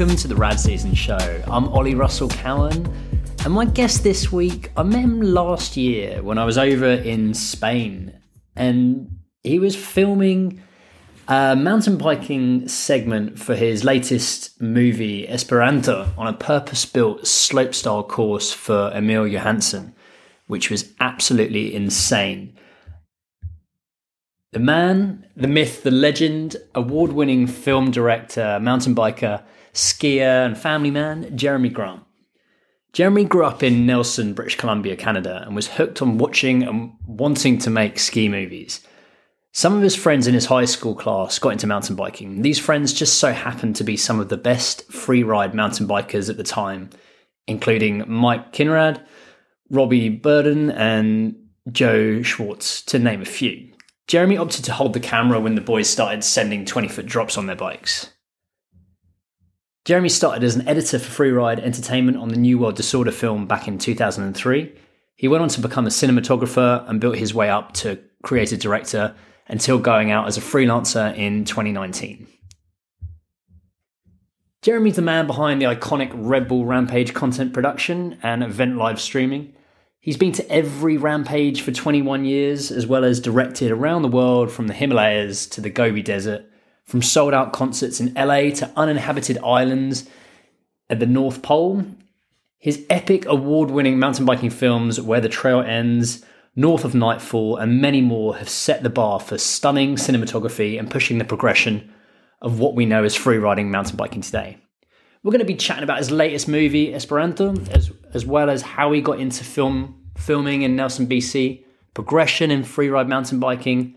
welcome to the Rad Season Show. I'm Ollie Russell Cowan, and my guest this week, I met him last year when I was over in Spain, and he was filming a mountain biking segment for his latest movie, Esperanto, on a purpose built slopestyle course for Emil Johansson, which was absolutely insane. The man, the myth, the legend, award winning film director, mountain biker, skier, and family man, Jeremy Grant. Jeremy grew up in Nelson, British Columbia, Canada, and was hooked on watching and wanting to make ski movies. Some of his friends in his high school class got into mountain biking. These friends just so happened to be some of the best free ride mountain bikers at the time, including Mike Kinrade, Robbie Bourdon, and Joe Schwartz, to name a few. Jeremy opted to hold the camera when the boys started sending 20 foot drops on their bikes. Jeremy started as an editor for Freeride Entertainment on the New World Disorder film back in 2003. He went on to become a cinematographer and built his way up to creative director until going out as a freelancer in 2019. Jeremy's the man behind the iconic Red Bull Rampage content production and event live streaming. He's been to every rampage for 21 years, as well as directed around the world from the Himalayas to the Gobi Desert, from sold out concerts in LA to uninhabited islands at the North Pole. His epic award winning mountain biking films, Where the Trail Ends, North of Nightfall, and many more have set the bar for stunning cinematography and pushing the progression of what we know as free riding mountain biking today. We're going to be chatting about his latest movie, Esperanto, as, as well as how he got into film filming in Nelson, BC, progression in freeride mountain biking,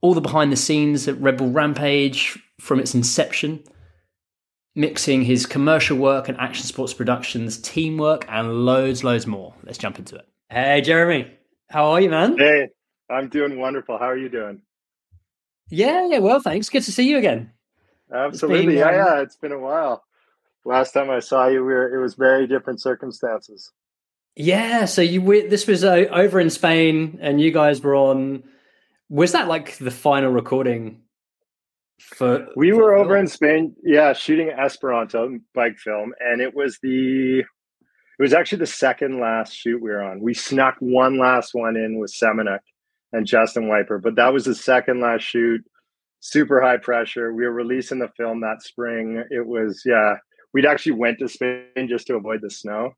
all the behind the scenes at Red Bull Rampage from its inception, mixing his commercial work and action sports productions, teamwork, and loads, loads more. Let's jump into it. Hey, Jeremy, how are you, man? Hey, I'm doing wonderful. How are you doing? Yeah, yeah, well, thanks. Good to see you again. Absolutely. Been, yeah, um, yeah, it's been a while last time I saw you, we were, it was very different circumstances. Yeah, so you this was uh, over in Spain, and you guys were on. Was that like the final recording? For we were over in Spain, yeah, shooting Esperanto bike film, and it was the it was actually the second last shoot we were on. We snuck one last one in with Semenuk and Justin Wyper, but that was the second last shoot. Super high pressure. We were releasing the film that spring. It was yeah, we'd actually went to Spain just to avoid the snow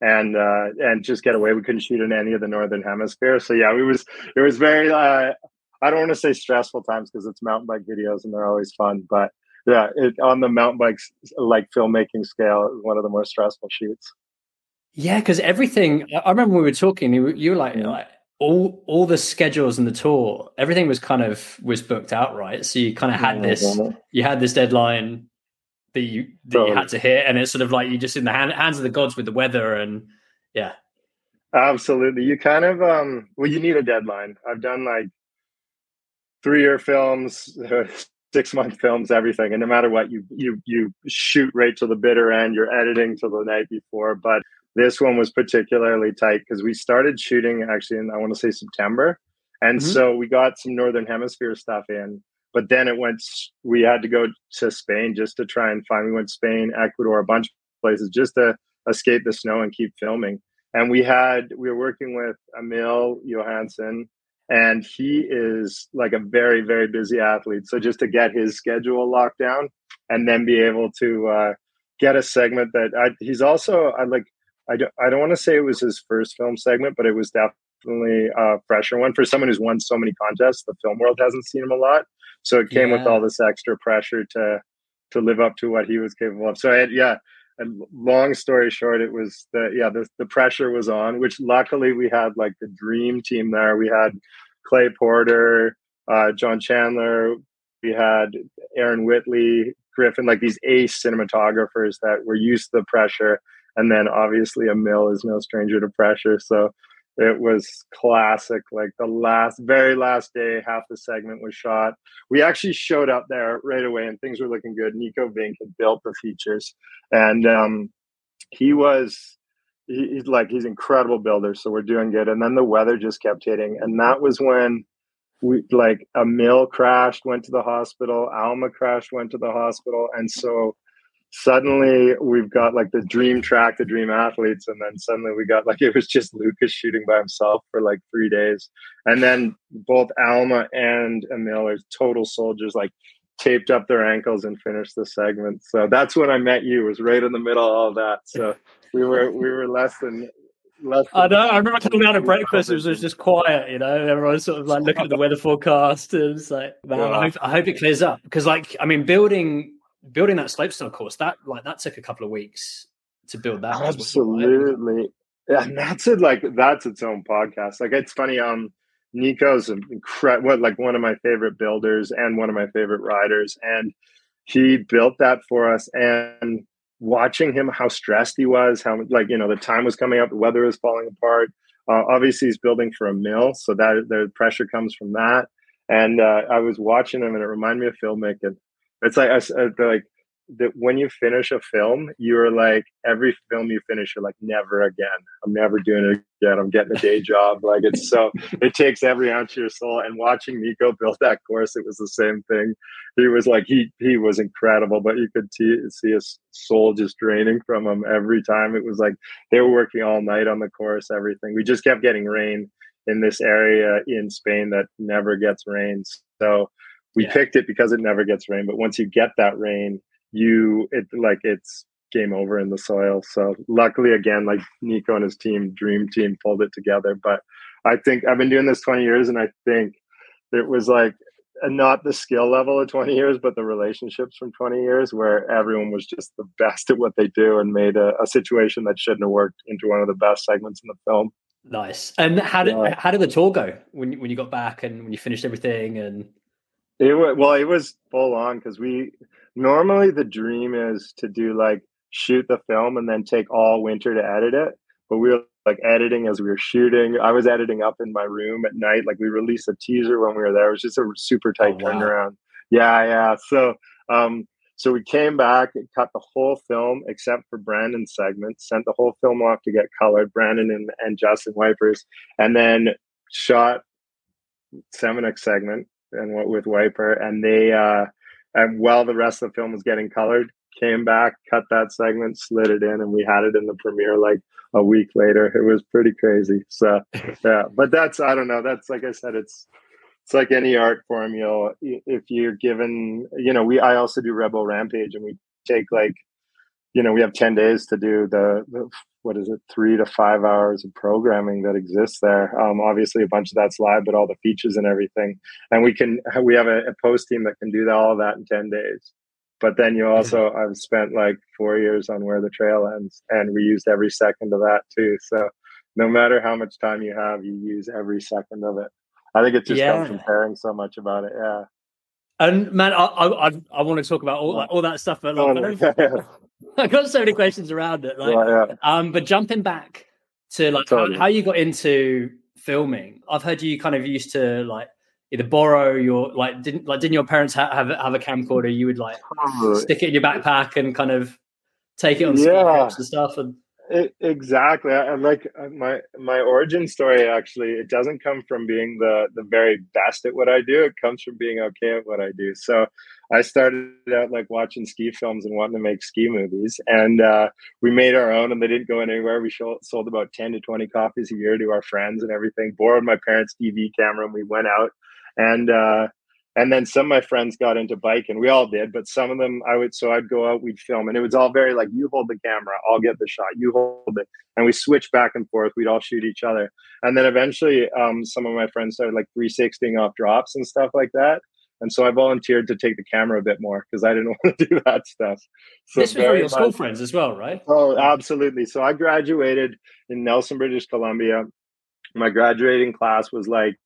and uh, and just get away. We couldn't shoot in any of the northern hemisphere. So yeah, it was it was very uh, I don't want to say stressful times because it's mountain bike videos and they're always fun, but yeah, it, on the mountain bikes like filmmaking scale, it was one of the more stressful shoots. Yeah, because everything. I remember we were talking. You, you were like, like all all the schedules and the tour, everything was kind of was booked out, right? So you kind of had yeah, this, you had this deadline that you that you had to hit, and it's sort of like you just in the hand, hands of the gods with the weather, and yeah, absolutely. You kind of um, well, you need a deadline. I've done like three year films, six month films, everything, and no matter what, you you you shoot right to the bitter end. You're editing till the night before, but this one was particularly tight because we started shooting actually in I want to say September, and mm-hmm. so we got some northern hemisphere stuff in. But then it went we had to go to spain just to try and find we went spain ecuador a bunch of places just to escape the snow and keep filming. And we had we were working with emil johansson and he is like a very very busy athlete so just to get his schedule locked down and then be able to uh, get a segment that I, he's also I like I don't, I don't want to say it was his first film segment, but it was definitely a fresher one for someone who's won so many contests. The film world hasn't seen him a lot, so it came yeah. with all this extra pressure to to live up to what he was capable of. So I had, yeah, and long story short, it was the yeah the the pressure was on. Which luckily we had like the dream team there. We had Clay Porter, uh, John Chandler, we had Aaron Whitley, Griffin, like these ace cinematographers that were used to the pressure. And then obviously Emil is no stranger to pressure. So it was classic. Like the last, very last day, half the segment was shot. We actually showed up there right away, and things were looking good. Nico Vink had built the features, and um, he was he, he's like he's incredible builder. So we're doing good. And then the weather just kept hitting, and that was when we like Emil crashed, went to the hospital. Alma crashed, went to the hospital, and so suddenly we've got like the dream track, the dream athletes, and then suddenly we got like it was just Lucas shooting by himself for like three days, and then both Alma and Emil are total soldiers, like taped up their ankles and finished the segment. So that's when I met you. Was right in the middle of all that. So we were we were less than less. I know. I remember coming out of breakfast. It was, it was just quiet. You know, everyone's sort of like looking at the weather forecast and it's like, man, yeah. I, hope, I hope it clears up because, like, I mean, building building that slopestyle course that like that took a couple of weeks to build that. Absolutely. Yeah, and that's it. Like that's its own podcast. Like it's funny. Um, Nico's incredible, what like one of my favorite builders and one of my favorite riders, and he built that for us. And watching him, how stressed he was, how like you know the time was coming up, the weather was falling apart. Uh, obviously, he's building for Emil, so that the pressure comes from that. And uh, I was watching him, and it reminded me of filmmaking. It's like I, uh, like that when you finish a film, you're like every film you finish, you're like never again. I'm never doing it again. I'm getting a day job. Like it's so it takes every ounce of your soul. And watching Nico build that course, it was the same thing. He was like he he was incredible, but you could see see his soul just draining from him every time. It was like they were working all night on the course, everything. We just kept getting rain in this area in Spain that never gets rain. So we yeah. picked it because it never gets rain. But once you get that rain, you it like it's game over in the soil. So luckily, again, like Nico and his team, dream team, pulled it together. But I think I've been doing this 20 years, and I think it was like not the skill level of 20 years, but the relationships from 20 years where everyone was just the best at what they do and made a, a situation that shouldn't have worked into one of the best segments in the film. Nice. And how did yeah. how did the tour go when when you got back and when you finished everything and it was well, it was full on because we normally the dream is to do like shoot the film and then take all winter to edit it. But we were like editing as we were shooting. I was editing up in my room at night. Like we released a teaser when we were there. It was just a super tight oh, wow. turnaround. Yeah, yeah. So um so we came back and cut the whole film except for Brandon's segment, sent the whole film off to get colored, Brandon and, and Justin Wypers, and then shot Semenuk segment and went with Wyper. And they uh and while the rest of the film was getting colored, came back, cut that segment, slid it in, and we had it in the premiere like a week later. It was pretty crazy. So yeah, but that's I don't know. That's like I said, it's it's like any art form. You'll if you're given, you know, we I also do Red Bull Rampage, and we take like, you know, we have ten days to do the, the what is it, three to five hours of programming that exists there. Um, obviously, a bunch of that's live, but all the features and everything. And we can we have a, a post team that can do all of that in ten days. But then you also I've spent like four years on where the trail ends, and we used every second of that too. So no matter how much time you have, you use every second of it. I think it just yeah. comes from caring so much about it. Yeah. And man, I I, I want to talk about all, all that stuff, but like, oh, I've got so many questions around it. Like, yeah. um, but jumping back to like how, how, you got into filming, I've heard you kind of used to like either borrow your like didn't like didn't your parents ha- have have a camcorder? You would like stick it in your backpack and kind of take it on yeah. and stuff and it, exactly. I, like uh, my my origin story. Actually, it doesn't come from being the the very best at what I do. It comes from being okay at what I do. So, I started out like watching ski films and wanting to make ski movies, and uh, we made our own, and they didn't go anywhere. We sold about ten to twenty copies a year to our friends and everything. Borrowed my parents' DV camera, and we went out and. Uh, and then some of my friends got into biking. We all did, but some of them I would. So I'd go out, we'd film, and it was all very like, you hold the camera, I'll get the shot, you hold it, and we switch back and forth. We'd all shoot each other, and then eventually, um, some of my friends started like 360ing off drops and stuff like that. And so I volunteered to take the camera a bit more because I didn't want to do that stuff. So this was your much, school friends as well, right? Oh, absolutely. So I graduated in Nelson, British Columbia. My graduating class was like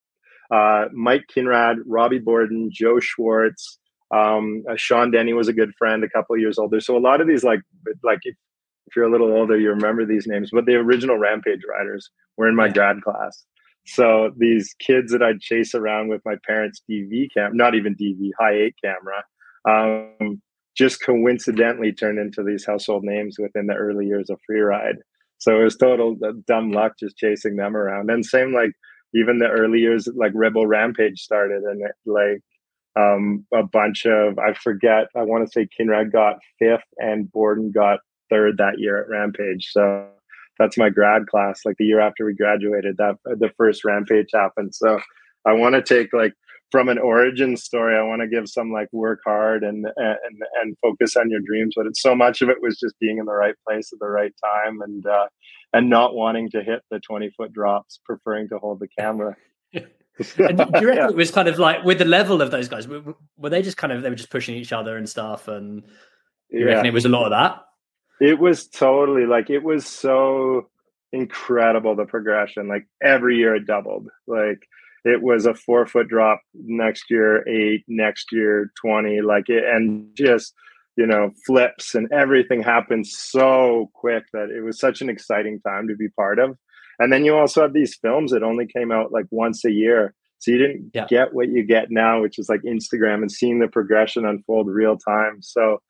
uh, Mike Kinrade, Robbie Bourdon, Joe Schwartz, um, uh, Sean Denny was a good friend, a couple years older. So a lot of these, like, like if, if, you're a little older, you remember these names. But the original Rampage riders were in my grad class. So these kids that I'd chase around with my parents' DV cam, not even DV, high eight camera, um, just coincidentally turned into these household names within the early years of freeride. So it was total uh, dumb luck just chasing them around. And same like even the early years like red bull rampage started and it, like um, a bunch of I forget. I want to say Kinrade got fifth and Bourdon got third that year at Rampage. So that's my grad class. Like the year after we graduated, that the first Rampage happened. So I want to take like from an origin story. I want to give some like work hard and and and focus on your dreams. But it's so much of it was just being in the right place at the right time and uh, and not wanting to hit the twenty foot drops, preferring to hold the camera. and do you reckon yeah. it was kind of like with the level of those guys? Were, were, they just kind of they were just pushing each other and stuff? And you yeah. reckon it was a lot of that? It was totally like it was so incredible the progression. Like every year it doubled. Like it was a four foot drop next year, eight next year, twenty. Like it, and just you know flips and everything happened so quick that it was such an exciting time to be part of and then you also have these films that only came out like once a year. So you didn't yeah. get what you get now, which is like Instagram and seeing the progression unfold real time. So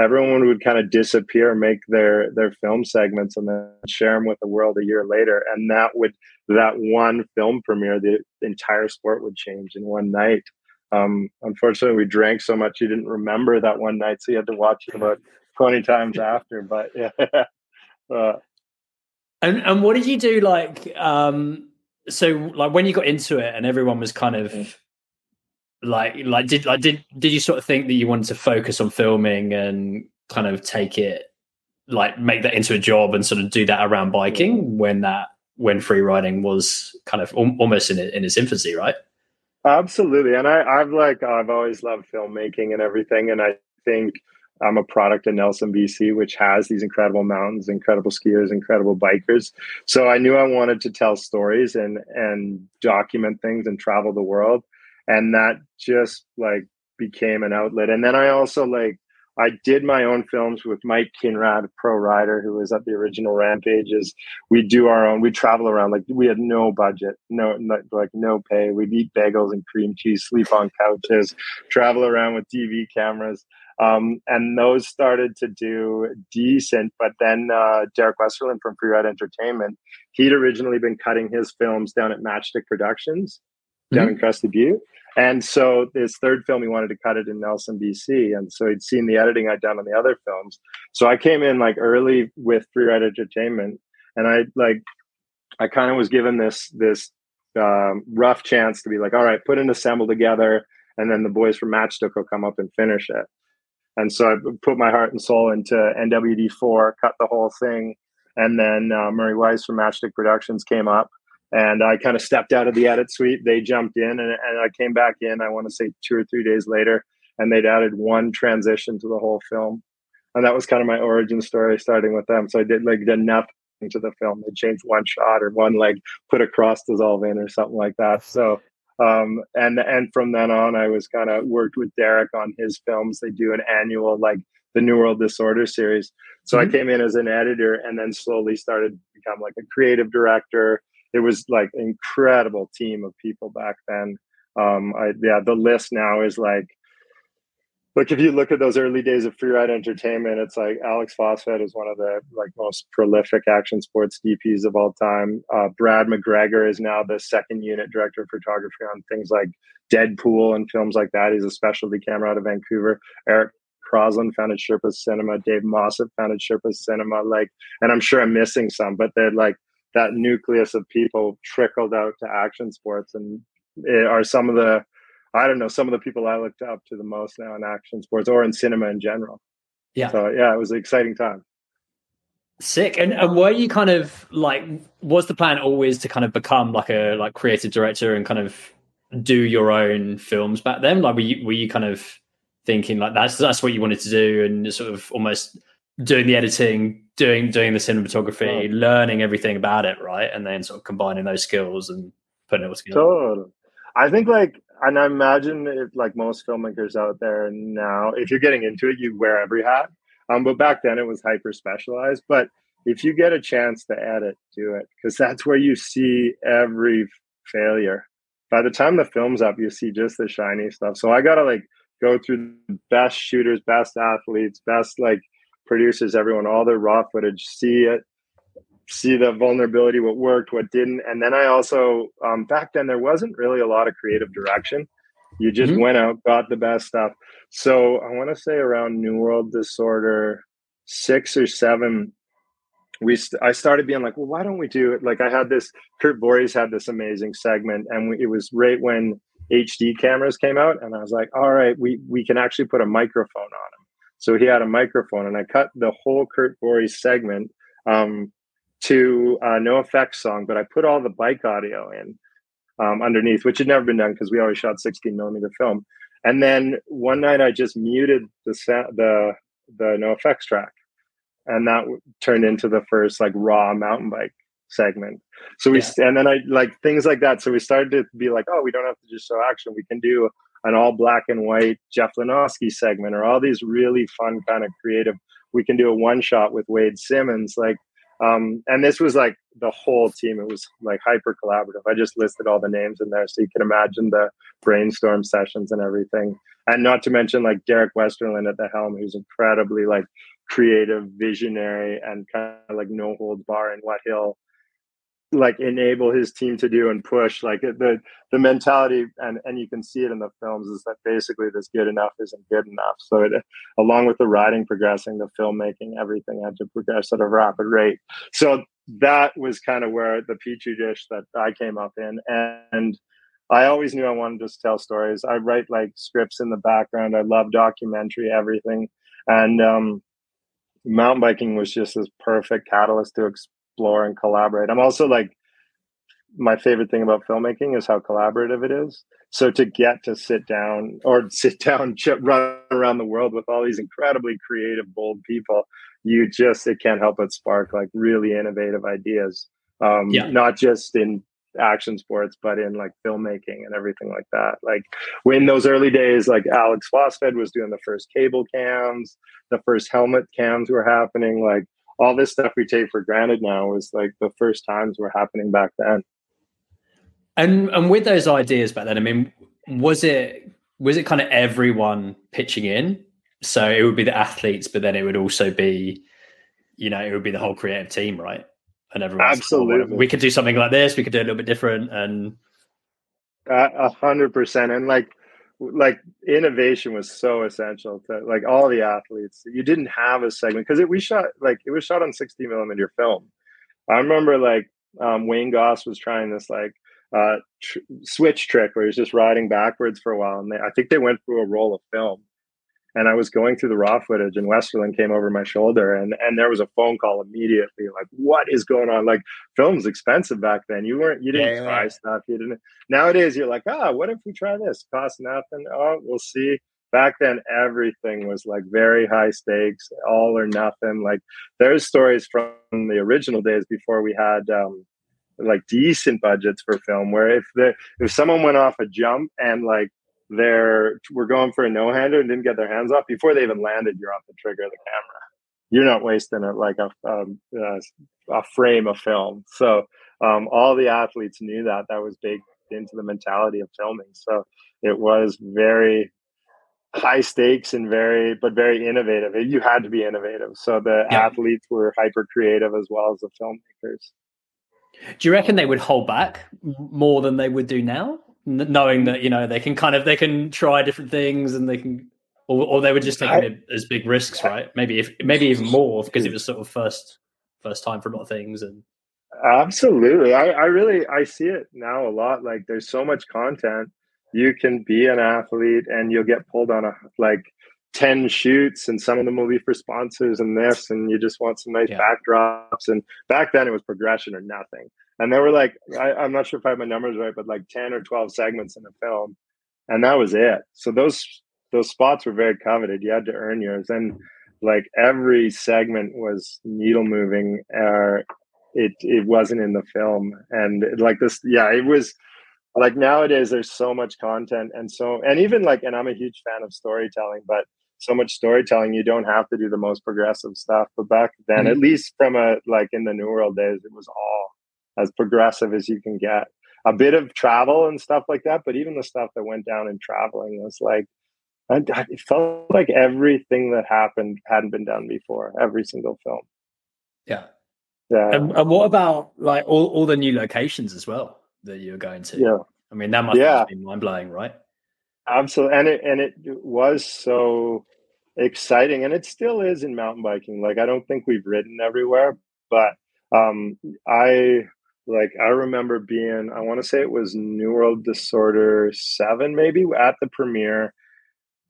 everyone would kind of disappear, make their their film segments, and then share them with the world a year later. And that would that one film premiere, the entire sport would change in one night. Um, unfortunately, we drank so much you didn't remember that one night, so you had to watch it about twenty times after. But yeah. Uh, and and what did you do like um so like when you got into it and everyone was kind of mm. Like like did like did did you sort of think that you wanted to focus on filming and kind of take it like make that into a job and sort of do that around biking when that when free riding was kind of almost in in its infancy, right? Absolutely, and I, I've like I've always loved filmmaking and everything, and I think I'm a product of Nelson, BC, which has these incredible mountains, incredible skiers, incredible bikers. So I knew I wanted to tell stories and and document things and travel the world, and that just like became an outlet. And then I also like I did my own films with Mike Kinrade, pro rider, who was at the original Rampages. We do our own. We travel around like we had no budget, no like no pay. We'd eat bagels and cream cheese, sleep on couches, travel around with TV cameras. Um, and those started to do decent. But then uh, Derek Westerlund from Freeride Entertainment, he'd originally been cutting his films down at Matchstick Productions down mm-hmm. in Crested Butte. And so his third film, he wanted to cut it in Nelson, BC. And so he'd seen the editing I'd done on the other films. So I came in like early with Freeride Entertainment, and I like I kind of was given this this um, rough chance to be like, all right, put an assemble together, and then the boys from Matchstick will come up and finish it. And so I put my heart and soul into NWD4, cut the whole thing. And then uh, Murray Wais from Matchstick Productions came up and I kind of stepped out of the edit suite. They jumped in and, and I came back in, I want to say two or three days later, and they'd added one transition to the whole film. And that was kind of my origin story starting with them. So I did like did nothing to the film. They changed one shot or one leg, put a cross dissolve in or something like that. So um, and and from then on, I was kind of worked with Derek on his films. They do an annual like the New World Disorder series. So mm-hmm. I came in as an editor, and then slowly started to become like a creative director. It was like incredible team of people back then. Um, I, yeah, the list now is like like if you look at those early days of freeride entertainment it's like alex Phosphate is one of the like most prolific action sports dps of all time uh, brad mcgregor is now the second unit director of photography on things like deadpool and films like that he's a specialty camera out of vancouver eric Crosland founded Sherpa Cinema. Dave Mossop founded Sherpa Cinema. Like, and I'm sure I'm missing some, but they're like that nucleus of people trickled out to action sports and are some of the I don't know, some of the people I looked up to the most now in action sports or in cinema in general. Yeah. So yeah, it was an exciting time. Sick. And, and were you kind of like was the plan always to kind of become like a like creative director and kind of do your own films back then? Like were you were you kind of thinking like that's that's what you wanted to do and sort of almost doing the editing, doing doing the cinematography, oh. learning everything about it, right? And then sort of combining those skills and putting it all together. Totally. I think like and I imagine if like most filmmakers out there now, if you're getting into it, you wear every hat. Um, but back then it was hyper specialized. But if you get a chance to edit, do it because that's where you see every failure. By the time the film's up, you see just the shiny stuff. So I gotta like go through the best shooters, best athletes, best like producers, everyone, all their raw footage, see it, see the vulnerability, what worked, what didn't. And then I also, um, back then, there wasn't really a lot of creative direction. You just mm-hmm. went out, got the best stuff. So I want to say around New World Disorder six or seven, we st- I started being like, well, why don't we do it? Like I had this, Kurt Voorhees had this amazing segment, and we, it was right when HD cameras came out, and I was like, all right, we we can actually put a microphone on him. So he had a microphone, and I cut the whole Kurt Voorhees segment um, to uh, effects song, but I put all the bike audio in um, underneath, which had never been done because we always shot 16 millimeter film. And then one night I just muted the the the NOFX track, and that turned into the first like raw mountain bike segment. So we yeah. and then I like things like that. So we started to be like, oh, we don't have to just show action. We can do an all black and white Jeff Lenosky segment or all these really fun kind of creative. We can do a one shot with Wade Simmons, like, um, and this was like the whole team. It was like hyper collaborative. I just listed all the names in there, so you can imagine the brainstorm sessions and everything. And not to mention like Derek Westerlund at the helm, who's incredibly like creative, visionary, and kind of like no holds bar in what he'll like enable his team to do and push like the the mentality and and you can see it in the films is that basically this good enough isn't good enough. So it, along with the writing progressing the filmmaking everything had to progress at a rapid rate. So that was kind of where the petri dish that i came up in and i always knew i wanted to tell stories. I write like scripts in the background. I love documentary everything. And um mountain biking was just this perfect catalyst to explore and collaborate. I'm also like my favorite thing about filmmaking is how collaborative it is. So to get to sit down or sit down, run around the world with all these incredibly creative, bold people, you just it can't help but spark like really innovative ideas. Um, yeah. Not just in action sports, but in like filmmaking and everything like that. Like when those early days, like Alex Fosfed was doing the first cable cams, the first helmet cams were happening. Like all this stuff we take for granted now was like the first times were happening back then. And and with those ideas back then, I mean, was it was it kind of everyone pitching in? So it would be the athletes, but then it would also be, you know, it would be the whole creative team, right? And everyone oh, absolutely we could do something like this. We could do a little bit different, and a hundred percent. And like like innovation was so essential to like all the athletes. You didn't have a segment because we shot like it was shot on 60 millimeter film. I remember like um, Wayne Goss was trying this like uh, tr- switch trick where he's just riding backwards for a while, and they, I think they went through a roll of film, and I was going through the raw footage, and Westerlund came over my shoulder, and and there was a phone call immediately, like, what is going on? Like, film's expensive back then. You weren't, you didn't yeah, try yeah. stuff. You didn't. Nowadays, you're like, ah, what if we try this? Cost nothing. Oh, we'll see. Back then, everything was like very high stakes, all or nothing. Like, there's stories from the original days before we had. um like decent budgets for film where if the if someone went off a jump and like they're we're going for a no hander and didn't get their hands off before they even landed. You're off the trigger of the camera. You're not wasting it like a um, uh, a frame of film. So um, all the athletes knew that that was baked into the mentality of filming. So it was very high stakes and very but very innovative. You had to be innovative. So the yeah. athletes were hyper creative as well as the filmmakers. Do you reckon they would hold back more than they would do now? Knowing that you know they can kind of they can try different things and they can or, or they were just taking it as big risks right? Maybe if maybe even more because it was sort of first first time for a lot of things and absolutely. I, I really i see it now a lot like there's so much content. You can be an athlete and you'll get pulled on a like 10 shoots and some of them will be for sponsors and this and you just want some nice yeah. backdrops and back then it was progression or nothing and there were like I, i'm not sure if i have my numbers right but like 10 or 12 segments in the film and that was it. So those those spots were very coveted. You had to earn yours. And like every segment was needle moving or uh, it it wasn't in the film. And like this yeah it was like nowadays there's so much content and so and even like and i'm a huge fan of storytelling but so much storytelling you don't have to do the most progressive stuff. But back then mm-hmm. at least from a like in the new world days it was all as progressive as you can get. A bit of travel and stuff like that, but even the stuff that went down in traveling was like, it felt like everything that happened hadn't been done before. Every single film. Yeah. Yeah. And, and what about like all, all the new locations as well that you're going to? Yeah. I mean, that must yeah. be mind blowing, right? Absolutely, and it and it was so exciting, and it still is in mountain biking. Like I don't think we've ridden everywhere, but um, I like I remember being I want to say it was New World Disorder seven maybe at the premiere.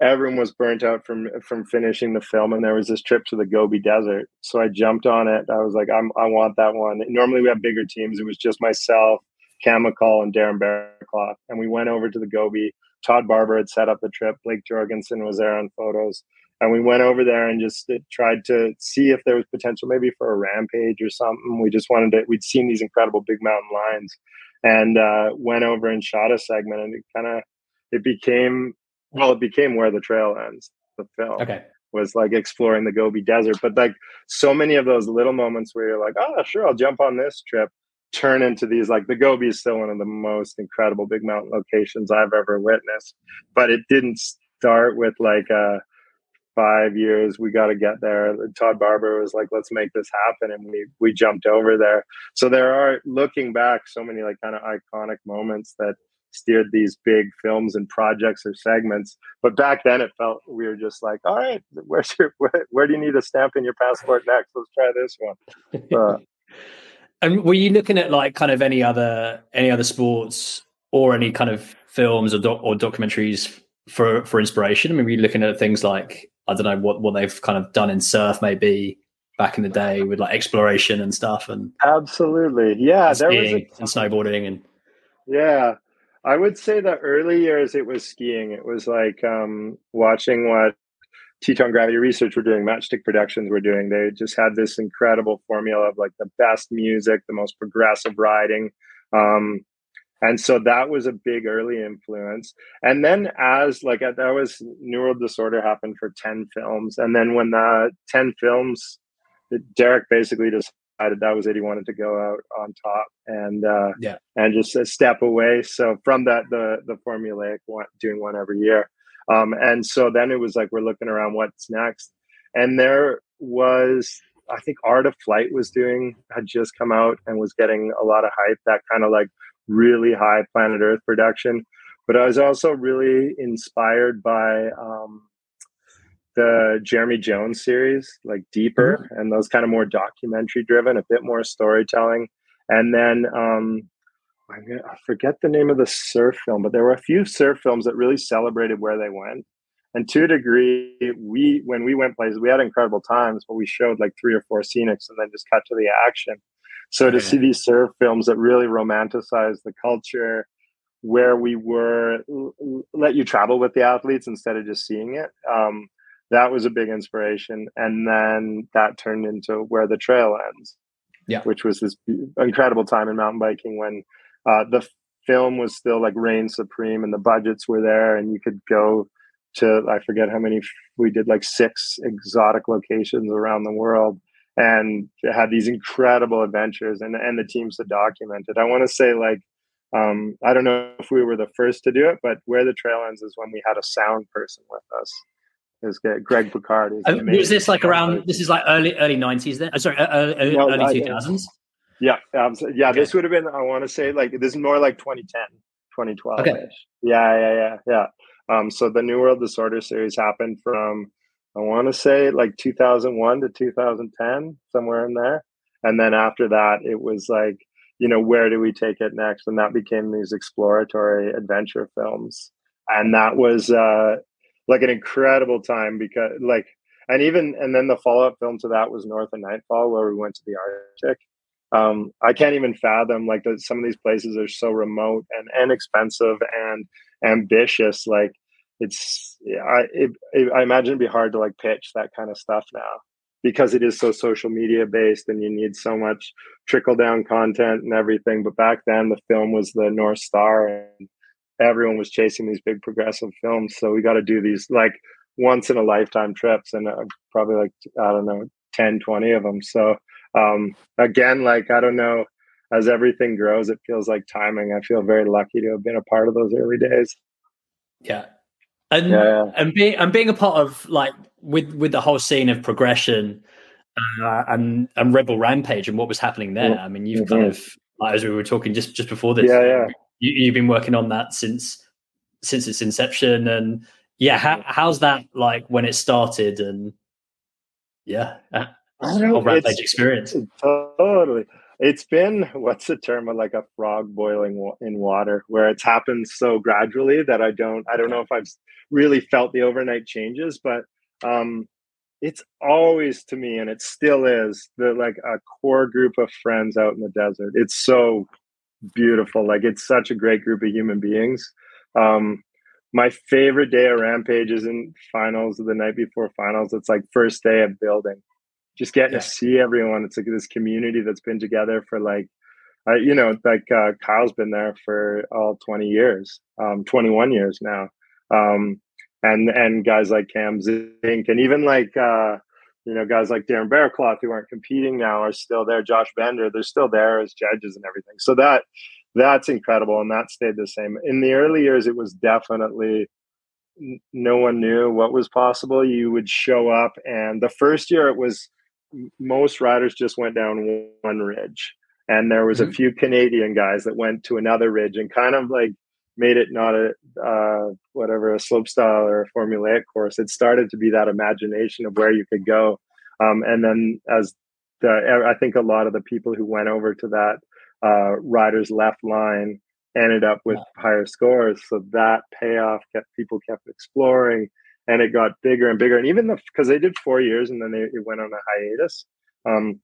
Everyone was burnt out from from finishing the film, and there was this trip to the Gobi Desert. So I jumped on it. I was like, I'm, I want that one. Normally we have bigger teams. It was just myself, Cam McCaul, and Darren Berrecloth, and we went over to the Gobi. Todd Barber had set up the trip. Blake Jorgenson was there on photos and we went over there and just uh, tried to see if there was potential maybe for a rampage or something. We just wanted to we'd seen these incredible big mountain lions and uh, went over and shot a segment and it kind of it became well it became where the trail ends the film. Okay. Was like exploring the gobi desert but like so many of those little moments where you're like oh sure i'll jump on this trip turn into these like the gobi is still one of the most incredible big mountain locations i've ever witnessed but it didn't start with like a five years we got to get there. Todd barber was like let's make this happen and we we jumped over there. So there are looking back so many like kind of iconic moments that steered these big films and projects or segments. But back then it felt we were just like all right where's your where, where do you need a stamp in your passport next? Let's try this one. Uh, and were you looking at like kind of any other any other sports or any kind of films or, doc, or documentaries for for inspiration? I mean were you looking at things like I don't know what what they've kind of done in surf maybe back in the day with like exploration and stuff and absolutely yeah and there was a, and snowboarding and yeah i would say the early years it was skiing it was like um, watching what Teton Gravity Research were doing, Matchstick Productions were doing. They just had this incredible formula of like the best music, the most progressive riding. Um, and so that was a big early influence. And then as like that was New World Disorder happened for 10 films. And then when the 10 films derek basically decided that was it. He wanted to go out on top and uh yeah. and just a step away. So from that the the formulaic one doing one every year. Um and so then it was like we're looking around what's next. And there was I think Art of Flight was doing had just come out and was getting a lot of hype. That kind of like really high planet Earth production. But I was also really inspired by um, the Jeremy Jones series, like Deeper, mm-hmm. and those kind of more documentary driven, a bit more storytelling. And then um, I forget the name of the surf film, but there were a few surf films that really celebrated where they went. And to a degree, we when we went places, we had incredible times, but we showed like three or four scenics and then just cut to the action. So to see these surf films that really romanticize the culture, where we were let you travel with the athletes instead of just seeing it, um, that was a big inspiration. And then that turned into where the trail ends, yeah, which was this incredible time in mountain biking when uh, the film was still like reign supreme and the budgets were there and you could go to I forget how many we did like six exotic locations around the world and had these incredible adventures and and the teams that documented. I want to say like um, I don't know if we were the first to do it, but where the trail ends is when we had a sound person with us. Is Greg Picard. Uh, was this like around? This is like early early nineties. Then, uh, sorry, uh, early two thousands. Yeah, um, yeah. Okay. This would have been. I want to say like this is more like 2010, 2012. Okay. Yeah, yeah, yeah, yeah. Um, so the New World Disorder series happened from I want to say like 2001 to 2010, somewhere in there. And then after that, it was like, you know, where do we take it next? And that became these exploratory adventure films. And that was uh, like an incredible time because, like, and even, and then the follow up film to that was North of Nightfall, where we went to the Arctic. Um, I can't even fathom like that. Some of these places are so remote and inexpensive and ambitious. Like it's I it, I imagine it'd be hard to like pitch that kind of stuff now because it is so social media based and you need so much trickle down content and everything. But back then, the film was the North Star and everyone was chasing these big progressive films. So we got to do these like once in a lifetime trips and uh, probably like, I don't know, 10, 20 of them. So um, again, like, I don't know, as everything grows, it feels like timing. I feel very lucky to have been a part of those early days. Yeah, and yeah. and being and being a part of like with with the whole scene of progression uh, and and Red Bull Rampage and what was happening there. I mean, you've mm-hmm. kind of like, as we were talking just just before this. Yeah, yeah. You, have been working on that since since its inception, and yeah, how, how's that like when it started? And yeah, I don't know, Rampage experience. Totally. It's been what's the term of like a frog boiling in water, where it's happened so gradually that I don't I don't know if I've really felt the overnight changes, but um, it's always to me, and it still is, the like a core group of friends out in the desert. It's so beautiful. Like it's such a great group of human beings. Um, my favorite day of Rampage is in finals the night before finals. It's like first day of building just getting yeah. to see everyone. It's like this community that's been together for like, uh, you know, like uh, Kyle's been there for all 20 years, um, 21 years now. Um, and, and guys like Cam Zink and even like, uh, you know, guys like Darren Berrecloth who aren't competing now are still there. Josh Bender, they're still there as judges and everything. So that, that's incredible. And that stayed the same. In the early years, it was definitely, no one knew what was possible. You would show up, and the first year it was most riders just went down one ridge. And there was mm-hmm. a few canadian guys that went to another ridge and kind of like made it not a uh, whatever a slope style or a formulaic course. It started to be that imagination of where you could go. Um, and then as the i think a lot of the people who went over to that uh, riders left line ended up with higher scores. So that payoff kept people kept exploring and it got bigger and bigger. And even the because they did four years and then they it went on a hiatus. Um,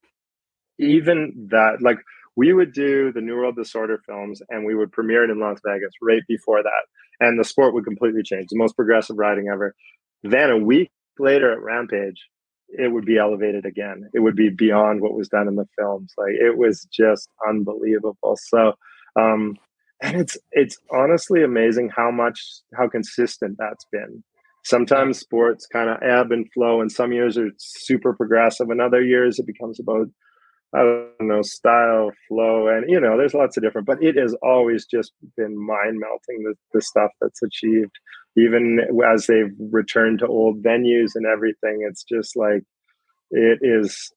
even that, like we would do the New World Disorder films and we would premiere it in Las Vegas right before that, and the sport would completely change. The most progressive riding ever. Then a week later at Rampage, it would be elevated again. It would be beyond what was done in the films. Like it was just unbelievable. So, um, and it's it's honestly amazing how much how consistent that's been sometimes sports kind of ebb and flow and some years are super progressive and other years it becomes about i don't know style flow and you know there's lots of different but it has always just been mind melting the, the stuff that's achieved. Even as they've returned to old venues and everything it's just like it is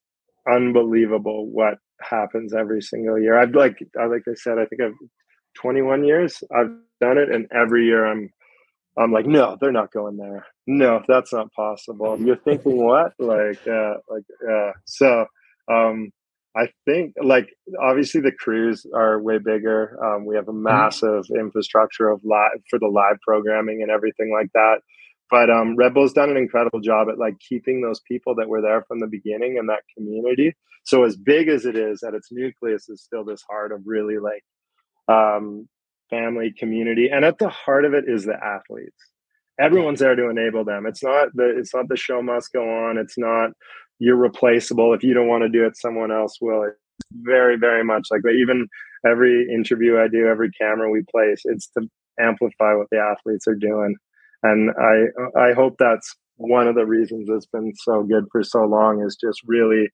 unbelievable what happens every single year. I've like like i said i think i've 21 years i've done it and every year i'm I'm like, no, they're not going there. No, that's not possible. You're thinking what? Like, uh, like, uh, so, um, I think like obviously the crews are way bigger. Um, we have a mm-hmm. massive infrastructure of live for the live programming and everything like that. But um, Red Bull's done an incredible job at like keeping those people that were there from the beginning and that community. So as big as it is, at its nucleus is still this heart of really like um, family, community, and at the heart of it is the athletes. Everyone's there to enable them. It's not the it's not the show must go on. It's not you're replaceable. If you don't want to do it, someone else will. It's very, very much like that. Even every interview I do, every camera we place, it's to amplify what the athletes are doing. And I I hope that's one of the reasons it's been so good for so long is just really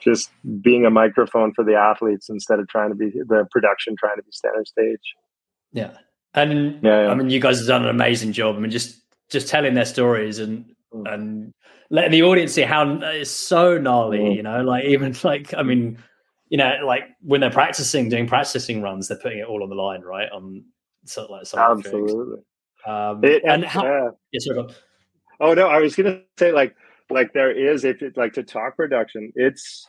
just being a microphone for the athletes instead of trying to be the production trying to be center stage. Yeah. And yeah, yeah. I mean, you guys have done an amazing job. I mean, just just telling their stories and mm. and letting the audience see how it's so gnarly. Mm. You know, like even like I mean, you know, like when they're practicing, doing practicing runs, they're putting it all on the line, right? On sort of like some absolutely. Um, it, and how? Yeah. Yes, sorry, oh no, I was gonna say like like there is if it like to talk production, it's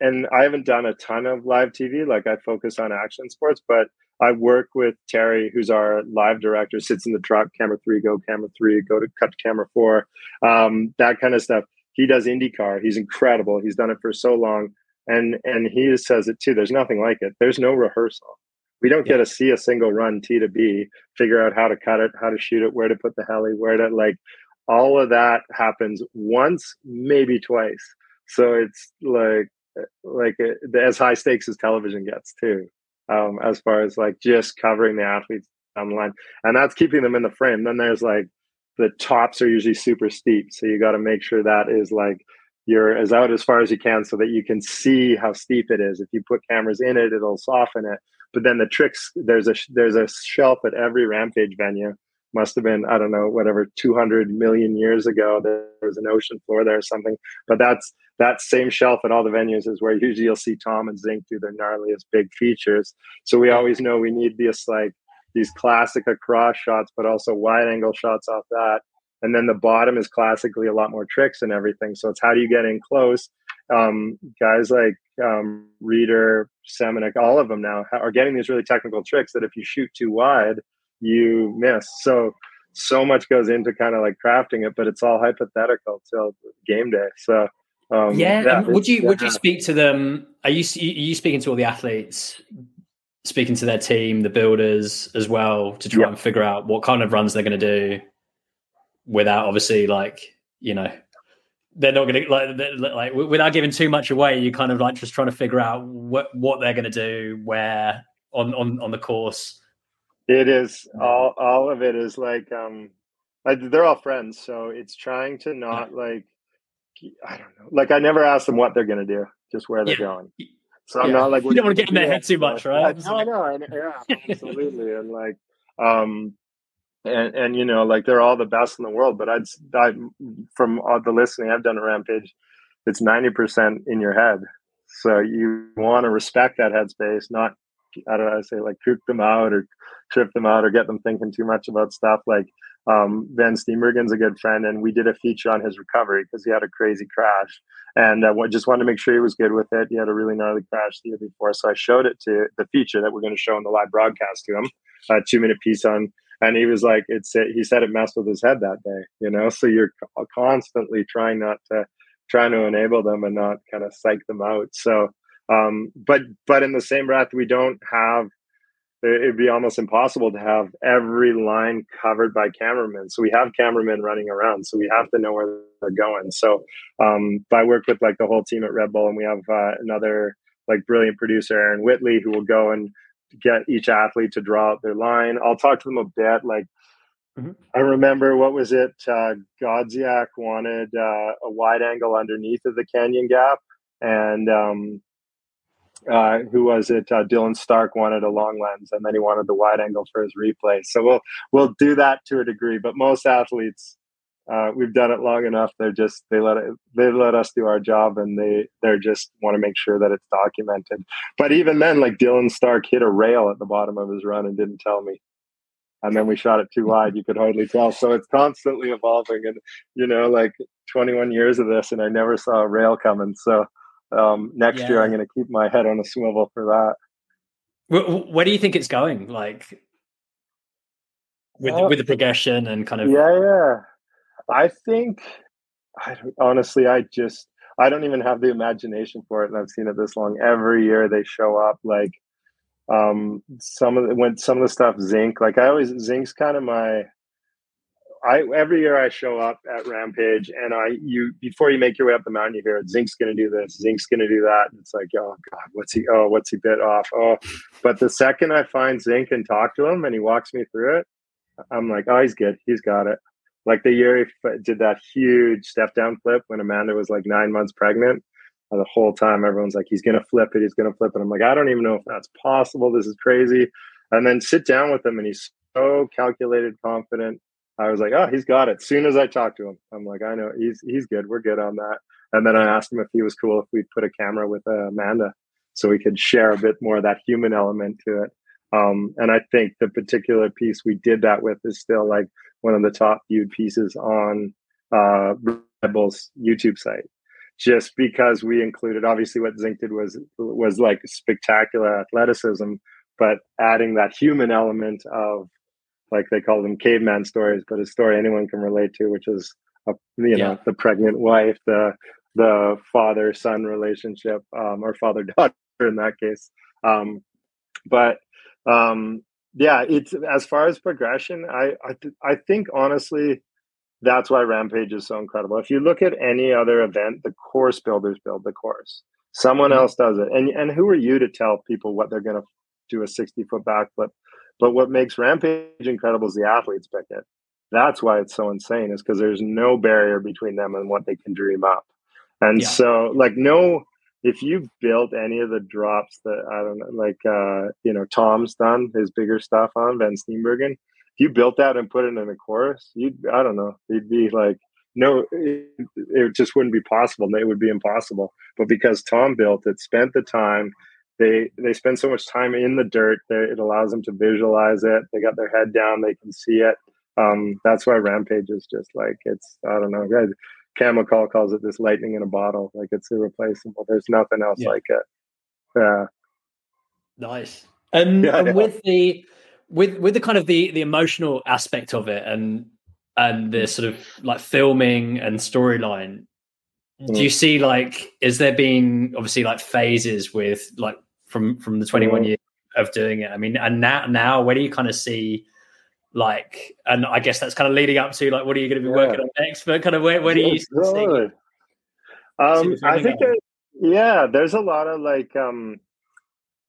and I haven't done a ton of live TV. Like I focus on action sports, but I work with Terry, who's our live director, sits in the truck, camera three, go camera three, go to cut to camera four, um, that kind of stuff. He does IndyCar. He's incredible. He's done it for so long. And and he says it too. There's nothing like it. There's no rehearsal. We don't get to see a single run T to B, figure out how to cut it, how to shoot it, where to put the heli, where to like all of that happens once, maybe twice. So it's like like as high stakes as television gets too um, as far as like just covering the athletes down the line, and that's keeping them in the frame. Then there's like the tops are usually super steep, so you got to make sure that is like you're as out as far as you can so that you can see how steep it is. If you put cameras in it, it'll soften it. But then the tricks there's a there's a shelf at every rampage venue. Must have been I don't know whatever 200 million years ago. There was an ocean floor there or something. But that's that same shelf at all the venues is where usually you'll see Tom and Zink do their gnarliest big features. So we always know we need this like these classic across shots, but also wide angle shots off that. And then the bottom is classically a lot more tricks and everything. So it's how do you get in close? Um, guys like um, Rheeder, Semenuk, all of them now are getting these really technical tricks that if you shoot too wide, you miss. So so much goes into kind of like crafting it, but it's all hypothetical till game day. So um, yeah, yeah would you yeah. would you speak to them? Are you are you speaking to all the athletes, speaking to their team, the builders as well, to try yeah. and figure out what kind of runs they're going to do, without obviously like you know they're not going to like like without giving too much away. You kind of like just trying to figure out what what they're going to do, where on on on the course. It is all all of it is like um, like they're all friends, so it's trying to not like I don't know. Like I never ask them what they're going to do, just where they're yeah. going. So I'm not like you don't want to get in their head too much, right? No, no, and, yeah, absolutely, and like, um, and and you know, like they're all the best in the world. But I'd, I, from all the listening I've done a Rampage, it's ninety percent in your head. So you want to respect that headspace, not I don't know, I say like kook them out or trip them out or get them thinking too much about stuff. Like um, Van Steenbergen's a good friend, and we did a feature on his recovery because he had a crazy crash, and uh, just wanted to make sure he was good with it. He had a really gnarly crash the year before, so I showed it to the feature that we're going to show in the live broadcast to him, a two minute piece on. And he was like, "It's he said it messed with his head that day, you know." So you're constantly trying not to trying to enable them and not kind of psych them out. So, um, but but in the same breath, we don't have it'd be almost impossible to have every line covered by cameramen. So we have cameramen running around. So we have to know where they're going. So um, I work with like the whole team at Red Bull, and we have uh, another like brilliant producer, Aaron Whitley, who will go and get each athlete to draw out their line. I'll talk to them a bit. Like mm-hmm. I remember what was it? Uh, Godziek wanted uh, a wide angle underneath of the canyon gap, and um, uh, who was it? Uh, Dylan Stark wanted a long lens, and then he wanted the wide angle for his replay. So we'll we'll do that to a degree, but most athletes, uh, we've done it long enough. They're just they let it, they let us do our job, and they they're just want to make sure that it's documented. But even then, like Dylan Stark hit a rail at the bottom of his run and didn't tell me. And then we shot it too wide; you could hardly tell. So it's constantly evolving, and you know, like 21 years of this, and I never saw a rail coming. So um, next yeah. year I'm going to keep my head on a swivel for that. Where, where do you think it's going? Like with uh, with the progression and kind of yeah, yeah. I think I honestly, I just I don't even have the imagination for it, and I've seen it this long. Every year they show up like um some of the, when some of the stuff Zink like i always Zink's kind of my I every year I show up at Rampage and I you before you make your way up the mountain you hear Zink's to do this, Zink's to do that. And it's like oh god, what's he? Oh, what's he bit off? Oh, but the second I find Zink and talk to him and he walks me through it, I'm like oh he's good, he's got it. Like the year he did that huge step down flip when Amanda was like nine months pregnant. Uh, the whole time everyone's like he's to flip it, he's to flip it. I'm like I don't even know if that's possible. This is crazy. And then sit down with him and he's so calculated, confident I was like, oh, he's got it. Soon as I talked to him, I'm like, I know he's he's good. We're good on that. And then I asked him if he was cool if we put a camera with uh, Amanda, so we could share a bit more of that human element to it. Um, and I think the particular piece we did that with is still like one of the top viewed pieces on uh, Red Bull's YouTube site, just because we included. Obviously, what Zink did was was like spectacular athleticism, but adding that human element of like they call them caveman stories, but a story anyone can relate to, which is a, you know the pregnant wife, the the father son relationship, um, or father daughter in that case. Um, but um, yeah, it's as far as progression. I I, th- I think honestly, that's why Rampage is so incredible. If you look at any other event, the course builders build the course. Someone mm-hmm. else does it, and and who are you to tell people what they're going to do a sixty foot backflip? But what makes Rampage incredible is the athletes pick it. That's why it's so insane, is because there's no barrier between them and what they can dream up. And yeah. so, like, no, if you've built any of the drops that I don't know, like, uh, you know, Tom's done his bigger stuff on Van Steenbergen, if you built that and put it in a course, you'd, I don't know, you'd be like, no, it, it just wouldn't be possible. It would be impossible. But because Tom built it, spent the time, they they spend so much time in the dirt that it allows them to visualize it. They got their head down, they can see it. Um, that's why Rampage is just like it's I don't know, guys. Cam McCaul calls it this lightning in a bottle. Like it's irreplaceable. There's nothing else yeah. like it. Yeah. Nice. And, yeah, and yeah. with the with with the kind of the the emotional aspect of it and and the sort of like filming and storyline mm. do you see like is there been obviously like phases with like from from the 21 mm. years of doing it i mean and now now where do you kind of see like and i guess that's kind of leading up to like what are you going to be yeah. working on next but kind of where, where do you see, um i think that, yeah there's a lot of like um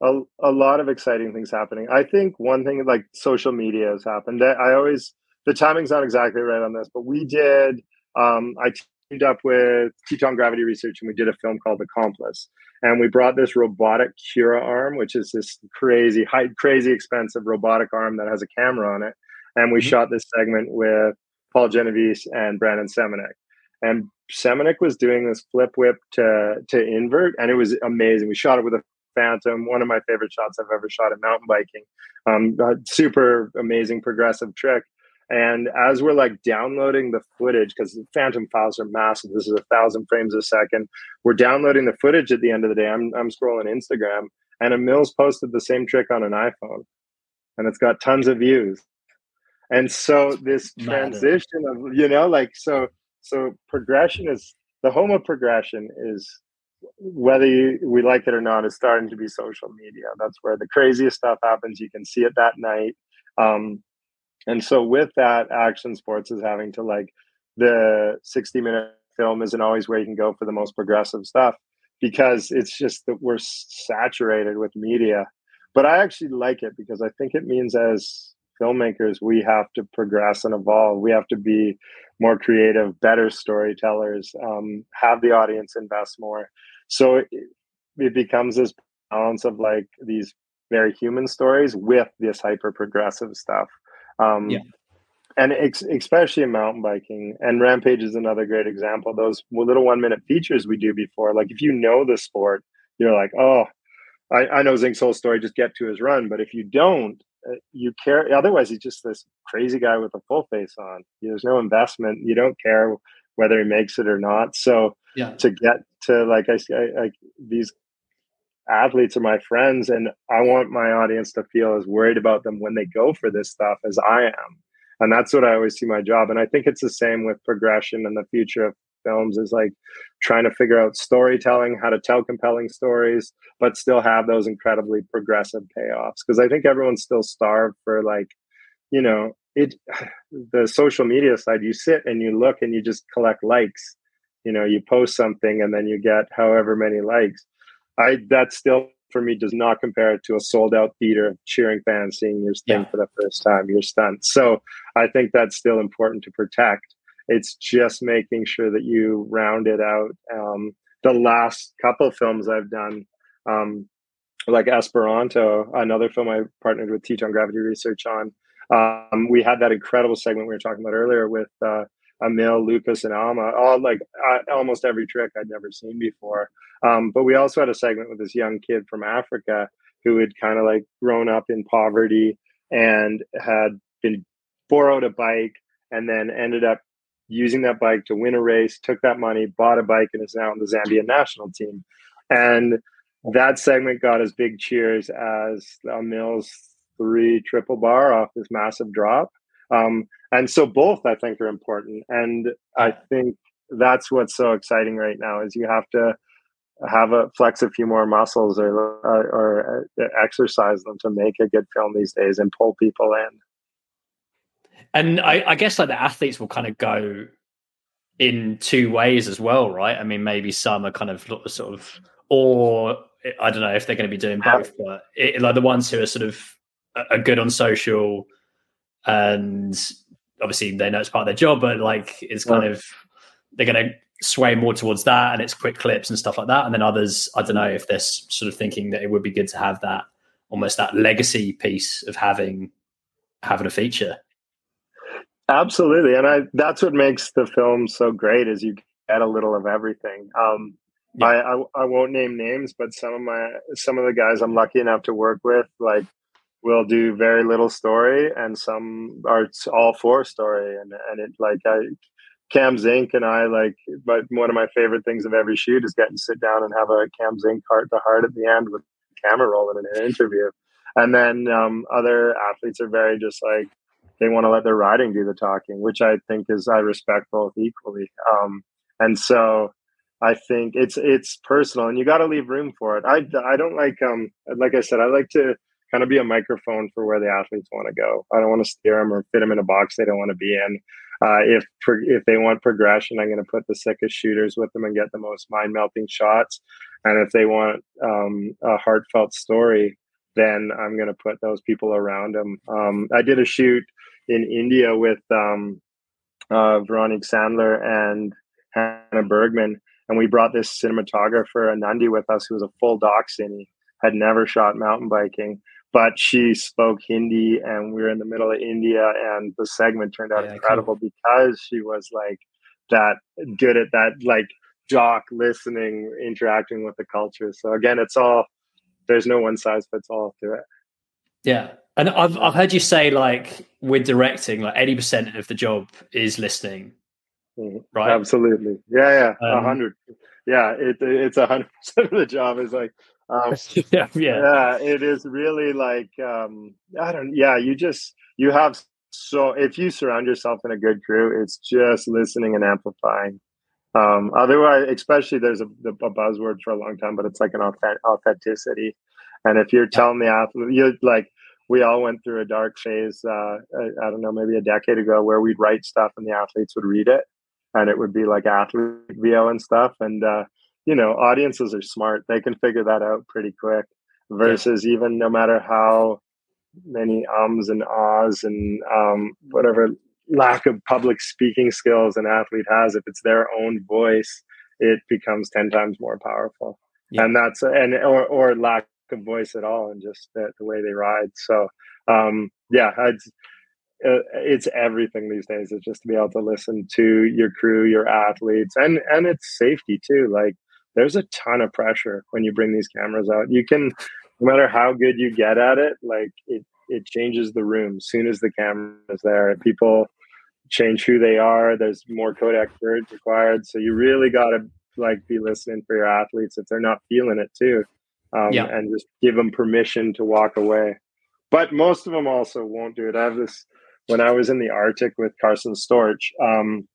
a, a lot of exciting things happening. I think one thing like social media has happened. That I always the timing's not exactly right on this, but we did. Um, I teamed up with Teton Gravity Research and we did a film called Accomplice, and we brought this robotic KUKA arm, which is this crazy, high, crazy expensive robotic arm that has a camera on it, and we mm-hmm. shot this segment with Paul Genovese and Brandon Semenuk. And Semenuk was doing this flip whip to to invert, and it was amazing. We shot it with a Phantom, one of my favorite shots I've ever shot in mountain biking. Um, super amazing progressive trick. And as we're like downloading the footage, because the Phantom files are massive, this is a thousand frames a second. We're downloading the footage at the end of the day. I'm, I'm scrolling Instagram, and a Mills posted the same trick on an iPhone, and it's got tons of views. And so this transition of you know, like so, so progression is the home of progression is whether you, we like it or not, is starting to be social media. That's where the craziest stuff happens. You can see it that night. Um, and so with that, action sports is having to like the 60 minute film isn't always where you can go for the most progressive stuff because it's just that we're saturated with media. But I actually like it because I think it means as filmmakers, we have to progress and evolve. We have to be more creative, better storytellers, um, have the audience invest more. So it, it becomes this balance of like these very human stories with this hyper progressive stuff. Um, yeah. And ex- especially in mountain biking, and Rampage is another great example. Those little one minute features we do before, like if you know the sport, you're like, oh, I, I know Zink's whole story, just get to his run. But if you don't, uh, you care. Otherwise, he's just this crazy guy with a full face on. There's no investment. You don't care whether he makes it or not. So yeah. to get to like I, I, I these athletes are my friends, and I want my audience to feel as worried about them when they go for this stuff as I am. And that's what I always see my job. And I think it's the same with progression and the future of films is like trying to figure out storytelling, how to tell compelling stories, but still have those incredibly progressive payoffs. Because I think everyone's still starved for like, you know, it the social media side you sit and you look and you just collect likes you know you post something and then you get however many likes i that still for me does not compare to a sold out theater cheering fans seeing your thing yeah. for the first time you're stunned so i think that's still important to protect. It's just making sure that you round it out. Um, the last couple films i've done um, like esperanto another film i partnered with teton gravity research on um, we had that incredible segment we were talking about earlier with uh, Emil, Lucas, and Alma, all like uh, almost every trick I'd never seen before. Um, but we also had a segment with this young kid from Africa who had kind of like grown up in poverty and had been borrowed a bike and then ended up using that bike to win a race, took that money, bought a bike, and is now in the Zambian national team. And that segment got as big cheers as Emil's three triple bar off this massive drop. Um, and so both I think are important. And I think that's what's so exciting right now is you have to have a flex a few more muscles or or, or uh, exercise them to make a good film these days and pull people in. And I, I guess like the athletes will kind of go in two ways as well, right? I mean, maybe some are kind of sort of, or I don't know if they're going to be doing both, but it, like the ones who are sort of are good on social and obviously they know it's part of their job, but like it's kind of they're going to sway more towards that and it's quick clips and stuff like that. And then others, I don't know if they're sort of thinking that it would be good to have that almost that legacy piece of having having a feature. Absolutely, and I that's what makes the film so great is you get a little of everything. Um, yeah. I, I I won't name names, but some of my some of the guys I'm lucky enough to work with, like will do very little story and some are all for story and and it like I Cam Zink and I like but one of my favorite things of every shoot is getting to sit down and have a Cam Zink heart to heart at the end with the camera rolling in an interview. And then um, other athletes are very just like they want to let their riding do the talking, which I think is I respect both equally. Um, and so I think it's it's personal, and you got to leave room for it. I I don't like um like I said I like to kind of be a microphone for where the athletes want to go. I don't want to steer them or fit them in a box they don't want to be in. Uh, if if they want progression, I'm going to put the sickest shooters with them and get the most mind melting shots. And if they want um, a heartfelt story, then I'm going to put those people around them. Um, I did a shoot in India with um, uh, Veronique Sandler and Hannah Bergemann, and we brought this cinematographer Anandi with us, who was a full doc cine, had never shot mountain biking, but she spoke Hindi and we were in the middle of India and the segment turned out yeah, incredible cool. because she was like that good at that like jock listening, interacting with the culture. So again, it's all there's no one size fits all to it. Yeah. And I've I've heard you say like with directing, like eighty percent of the job is listening. Mm-hmm. Right. Absolutely. Yeah, yeah. A um, hundred. Yeah, it, it's a hundred percent of the job is like um, yeah, yeah, yeah. It is really like um, I don't. Yeah, you just you have so if you surround yourself in a good crew, it's just listening and amplifying. Um, otherwise, especially there's a, a buzzword for a long time, but it's like an authenticity. And if you're telling the athlete, you like we all went through a dark phase. Uh, I, I don't know, maybe a decade ago, where we'd write stuff and the athletes would read it, and it would be like athlete VO and stuff. And uh, you know, audiences are smart. They can figure that out pretty quick versus yeah. even no matter how many ums and ahs and um, whatever lack of public speaking skills an athlete has, if it's their own voice, it becomes 10 times more powerful. Yeah. And that's, and, or, or lack of voice at all and just the, the way they ride. So, um, yeah, it's, uh, it's everything these days. It's just to be able to listen to your crew, your athletes, and and it's safety too. Like there's a ton of pressure when you bring these cameras out. You can, no matter how good you get at it, like it, it changes the room as soon as the camera is there. People change who they are. There's more Kodak courage required. So you really got to like be listening for your athletes if they're not feeling it too, um, yeah. and just give them permission to walk away. But most of them also won't do it. I have this when I was in the Arctic with Carson Storch. Um,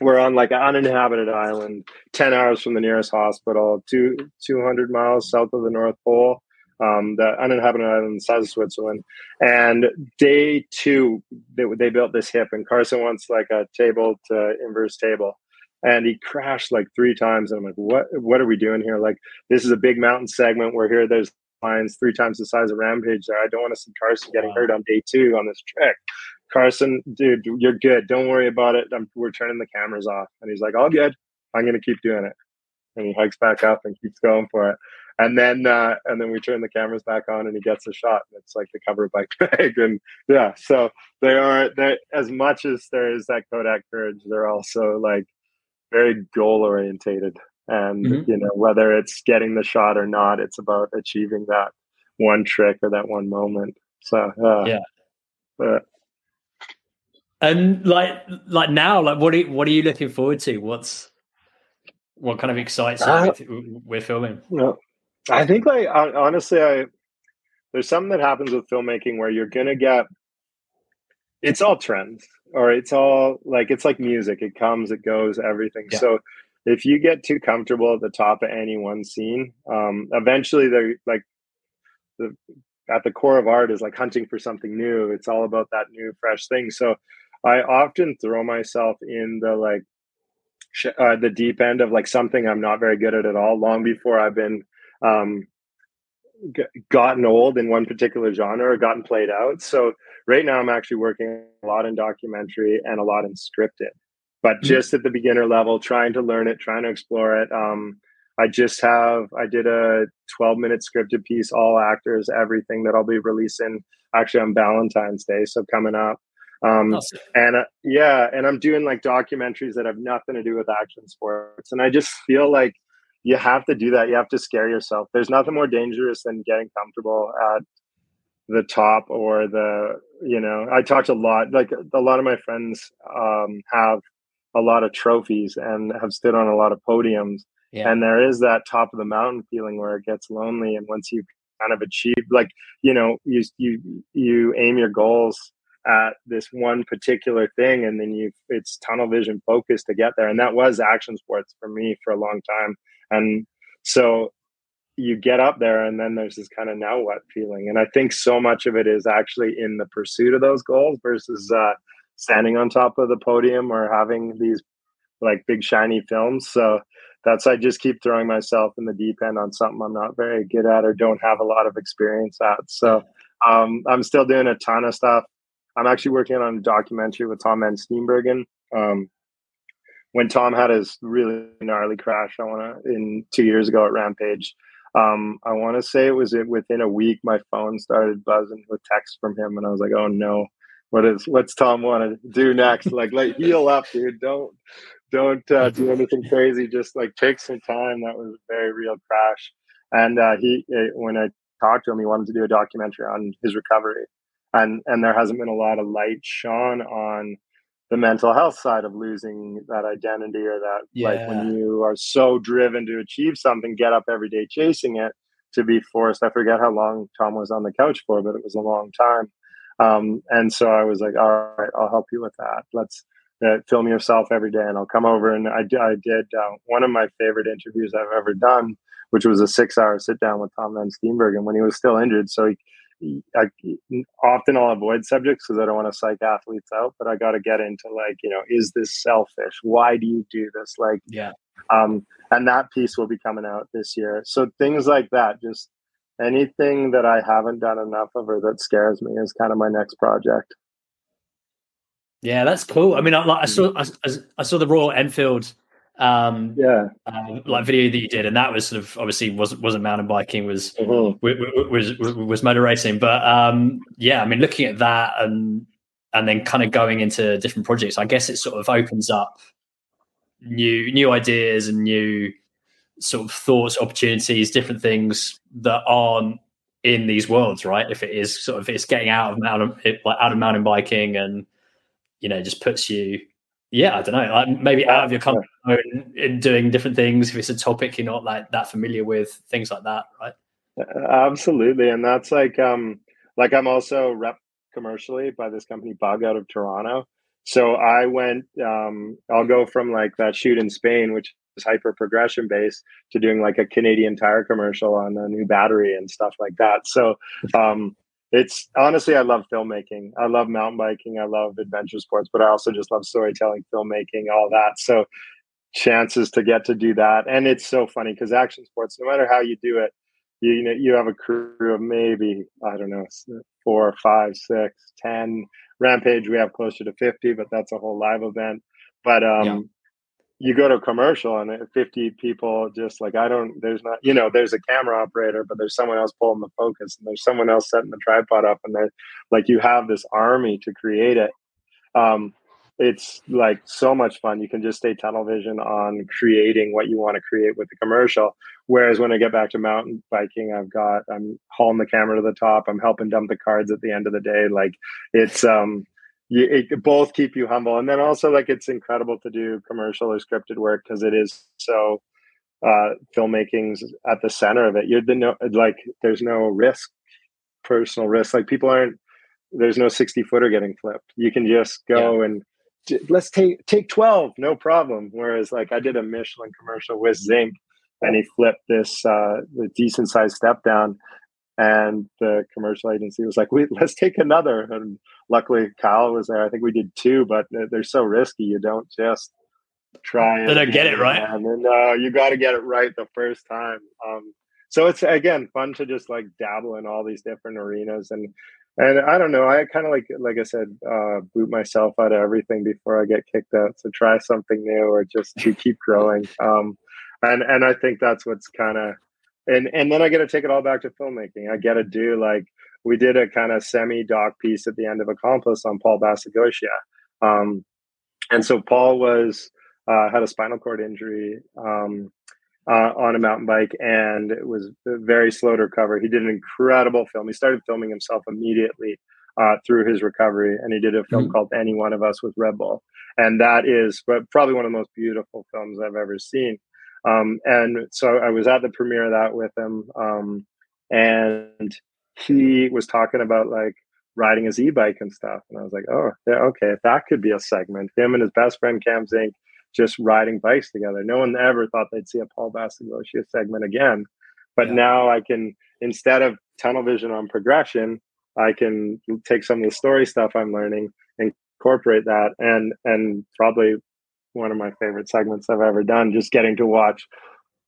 we're on like an uninhabited island, 10 hours from the nearest hospital, two, 200 miles south of the North Pole, um, the uninhabited island the size of Switzerland. And day two, they, they built this hip, and Carson wants like a table to inverse table. And he crashed like three times. And I'm like, what, what are we doing here? Like, this is a big mountain segment. We're here. There's lines three times the size of Rampage there. I don't want to see Carson getting hurt on day two on this trick. Carson, dude, you're good. Don't worry about it. I'm, we're turning the cameras off. And he's like, all good. I'm going to keep doing it. And he hikes back up and keeps going for it. And then, uh, and then we turn the cameras back on and he gets a shot. And it's like the cover by Craig. And yeah, so they are, as much as there is that Kodak courage, they're also like very goal orientated. And, mm-hmm. you know, whether it's getting the shot or not, it's about achieving that one trick or that one moment. So, uh, yeah. But, and like like now, like what are you, what are you looking forward to? What's what kind of excites uh, you with filming? You I think like honestly, I there's something that happens with filmmaking where you're gonna get it's all trends or it's all like it's like music it comes it goes everything yeah. so if you get too comfortable at the top of any one scene um eventually they're like the at the core of art is like hunting for something new it's all about that new fresh thing so I often throw myself in the like sh- uh, the deep end of like something I'm not very good at at all. Long before I've been um, g- gotten old in one particular genre or gotten played out. So right now I'm actually working a lot in documentary and a lot in scripted, but mm-hmm. just at the beginner level, trying to learn it, trying to explore it. Um, I just have I did a 12 minute scripted piece, all actors, everything that I'll be releasing actually on Valentine's Day. So coming up. Um, awesome. And uh, yeah, and I'm doing like documentaries that have nothing to do with action sports. And I just feel like you have to do that. You have to scare yourself. There's nothing more dangerous than getting comfortable at the top or the you know i talked a lot like a lot of my friends um, have a lot of trophies and have stood on a lot of podiums yeah. and there is that top of the mountain feeling where it gets lonely and once you kind of achieve like you know you you you aim your goals at this one particular thing and then you it's tunnel vision focus to get there. And that was action sports for me for a long time. And so you get up there and then there's this kind of now what feeling. And i think so much of it is actually in the pursuit of those goals versus uh, standing on top of the podium or having these like big shiny films. So that's i just keep throwing myself in the deep end on something i'm not very good at or don't have a lot of experience at. So um, i'm still doing a ton of stuff i'm actually working on a documentary with tom van steenbergen um, when tom had his really gnarly crash i want to in two years ago at rampage um, I want to say it was it within a week. My phone started buzzing with texts from him, and I was like, "Oh no, what is what's Tom want to do next? like, like heal up, dude. Don't don't uh, do anything crazy. Just like take some time. That was a very real crash." And uh, he, when I talked to him, he wanted to do a documentary on his recovery, and and there hasn't been a lot of light shone on the mental health side of losing that identity or that yeah. like when you are so driven to achieve something get up every day chasing it to be forced i forget how long tom was on the couch for but it was a long time. Um, and so i was like all right i'll help you with that. Let's uh, film yourself every day and i'll come over. And i, I did uh, one of my favorite interviews i've ever done which was a six hour sit down with tom van steenbergen when he was still injured. So he I, often I'll avoid subjects because I don't want to psych athletes out, but I got to get into like, you know, is this selfish? Why do you do this? Like, yeah. Um, and that piece will be coming out this year. So things like that, just anything that I haven't done enough of or that scares me is kind of my next project. Yeah, that's cool. I mean, I, I saw I, I saw the Royal Enfield um yeah. uh, like video that you did and that was sort of obviously wasn't wasn't mountain biking was mm-hmm. was, was was motor racing. But um yeah i mean looking at that and and then kind of going into different projects i guess it sort of opens up new new ideas and new sort of thoughts opportunities different things that aren't in these worlds right? If it is sort of it's getting out of mountain like out of mountain biking and you know just puts you yeah, I don't know, like maybe out of your comfort zone in doing different things if it's a topic you're not like that familiar with, things like that, right? Absolutely, and that's like um like I'm also rep commercially by this company Bug out of Toronto. So I went um I'll go from like that shoot in Spain, which is hyper progression based, to doing like a Canadian tire commercial on a new battery and stuff like that. So um it's honestly i love filmmaking. I love mountain biking. I love adventure sports but i also just love storytelling filmmaking all that. So chances to get to do that. And it's so funny because action sports no matter how you do it you, you know you have a crew of maybe i don't know four five six ten. Rampage we have closer to 50 but that's a whole live event. But um you go to a commercial and 50 people just like i don't there's not you know there's a camera operator but there's someone else pulling the focus and there's someone else setting the tripod up and they're like you have this army to create it. Um, it's like so much fun. You can just stay tunnel vision on creating what you want to create with the commercial. Whereas when i get back to mountain biking i've got i'm hauling the camera to the top. I'm helping dump the cards at the end of the day. Like it's um you, it both keep you humble. And then also like it's incredible to do commercial or scripted work because it is so uh filmmaking's at the center of it. You're the no like there's no risk personal risk. Like people aren't there's no 60 footer getting flipped. You can just go yeah. and let's take take 12 no problem. Whereas like i did a michelin commercial with Zink and he flipped this uh the decent sized step down and the commercial agency was like, "Wait, let's take another." And luckily, Kyle was there. I think we did two, but they're so risky. You don't just try. They don't get it right. And then, uh, you got to get it right the first time. Um, so it's again fun to just like dabble in all these different arenas and and I don't know. I kind of like, like I said, uh, boot myself out of everything before I get kicked out. So try something new or just to keep growing. Um, and and I think that's what's kind of and and then I get to take it all back to filmmaking. I get to do like we did a kind of semi doc piece at the end of Accomplice on Paul Basagoitia. Um, and so Paul was uh, had a spinal cord injury, um, uh, on a mountain bike and it was very slow to recover. He did an incredible film. He started filming himself immediately uh, through his recovery, and he did a film mm-hmm. called Any One of Us with Red Bull, and that is probably one of the most beautiful films I've ever seen. Um, and so I was at the premiere of that with him, um, and he was talking about like riding his e-bike and stuff, and I was like, oh, yeah, okay, that could be a segment. Him and his best friend Cam Zink just riding bikes together. No one ever thought they'd see a Paul Basagoitia segment again. But yeah. now I can, instead of tunnel vision on progression, I can take some of the story stuff I'm learning, incorporate that, and and probably one of my favorite segments I've ever done. Just getting to watch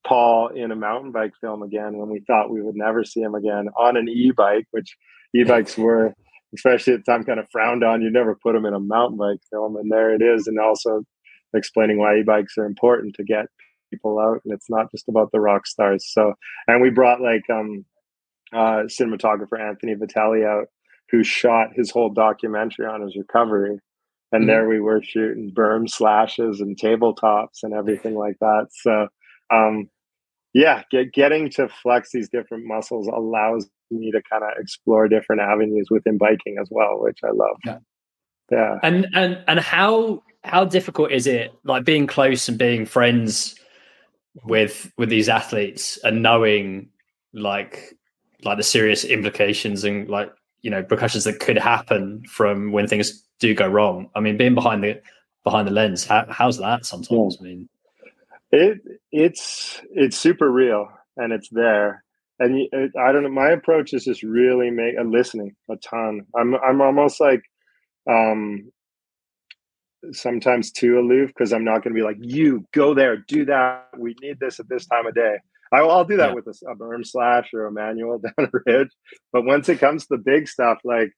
Paul in a mountain bike film again when we thought we would never see him again on an e-bike, which e-bikes were, especially at the time, kind of frowned on. You never put them in a mountain bike film, and there it is. And also explaining why e-bikes are important to get people out and it's not just about the rock stars so and we brought like um uh cinematographer anthony vitale out who shot his whole documentary on his recovery and mm-hmm. there we were shooting berm slashes and tabletops and everything like that so um yeah get, getting to flex these different muscles allows me to kind of explore different avenues within biking as well which i love. Yeah. Yeah. And and and how how difficult is it like being close and being friends with with these athletes and knowing like like the serious implications and like you know repercussions that could happen from when things do go wrong? I mean being behind the behind the lens how, how's that sometimes i mean it it's it's super real and it's there and it, i don't know my approach is just really make a listening a ton i'm i'm almost like um sometimes too aloof because I'm not going to be like, you go there, do that. We need this at this time of day. I, will I'll do that yeah. with a, a berm slash or a manual down a ridge. But once it comes to the big stuff, like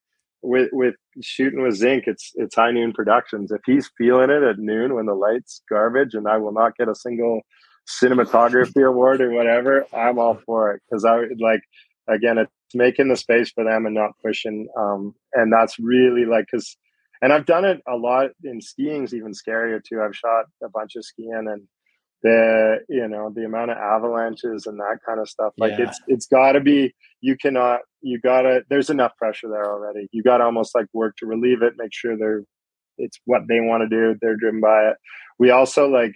with with shooting with Zink it's it's high noon productions. If he's feeling it at noon when the lights garbage and I will not get a single cinematography award or whatever, I'm all for it because I like again it's making the space for them and not pushing. Um, and that's really like because and I've done it a lot in skiing's even scarier too. I've shot a bunch of skiing and the you know the amount of avalanches and that kind of stuff. Like yeah. it's it's got to be you cannot you gotta there's enough pressure there already. You got to almost like work to relieve it, make sure they're it's what they want to do. They're driven by it. We also like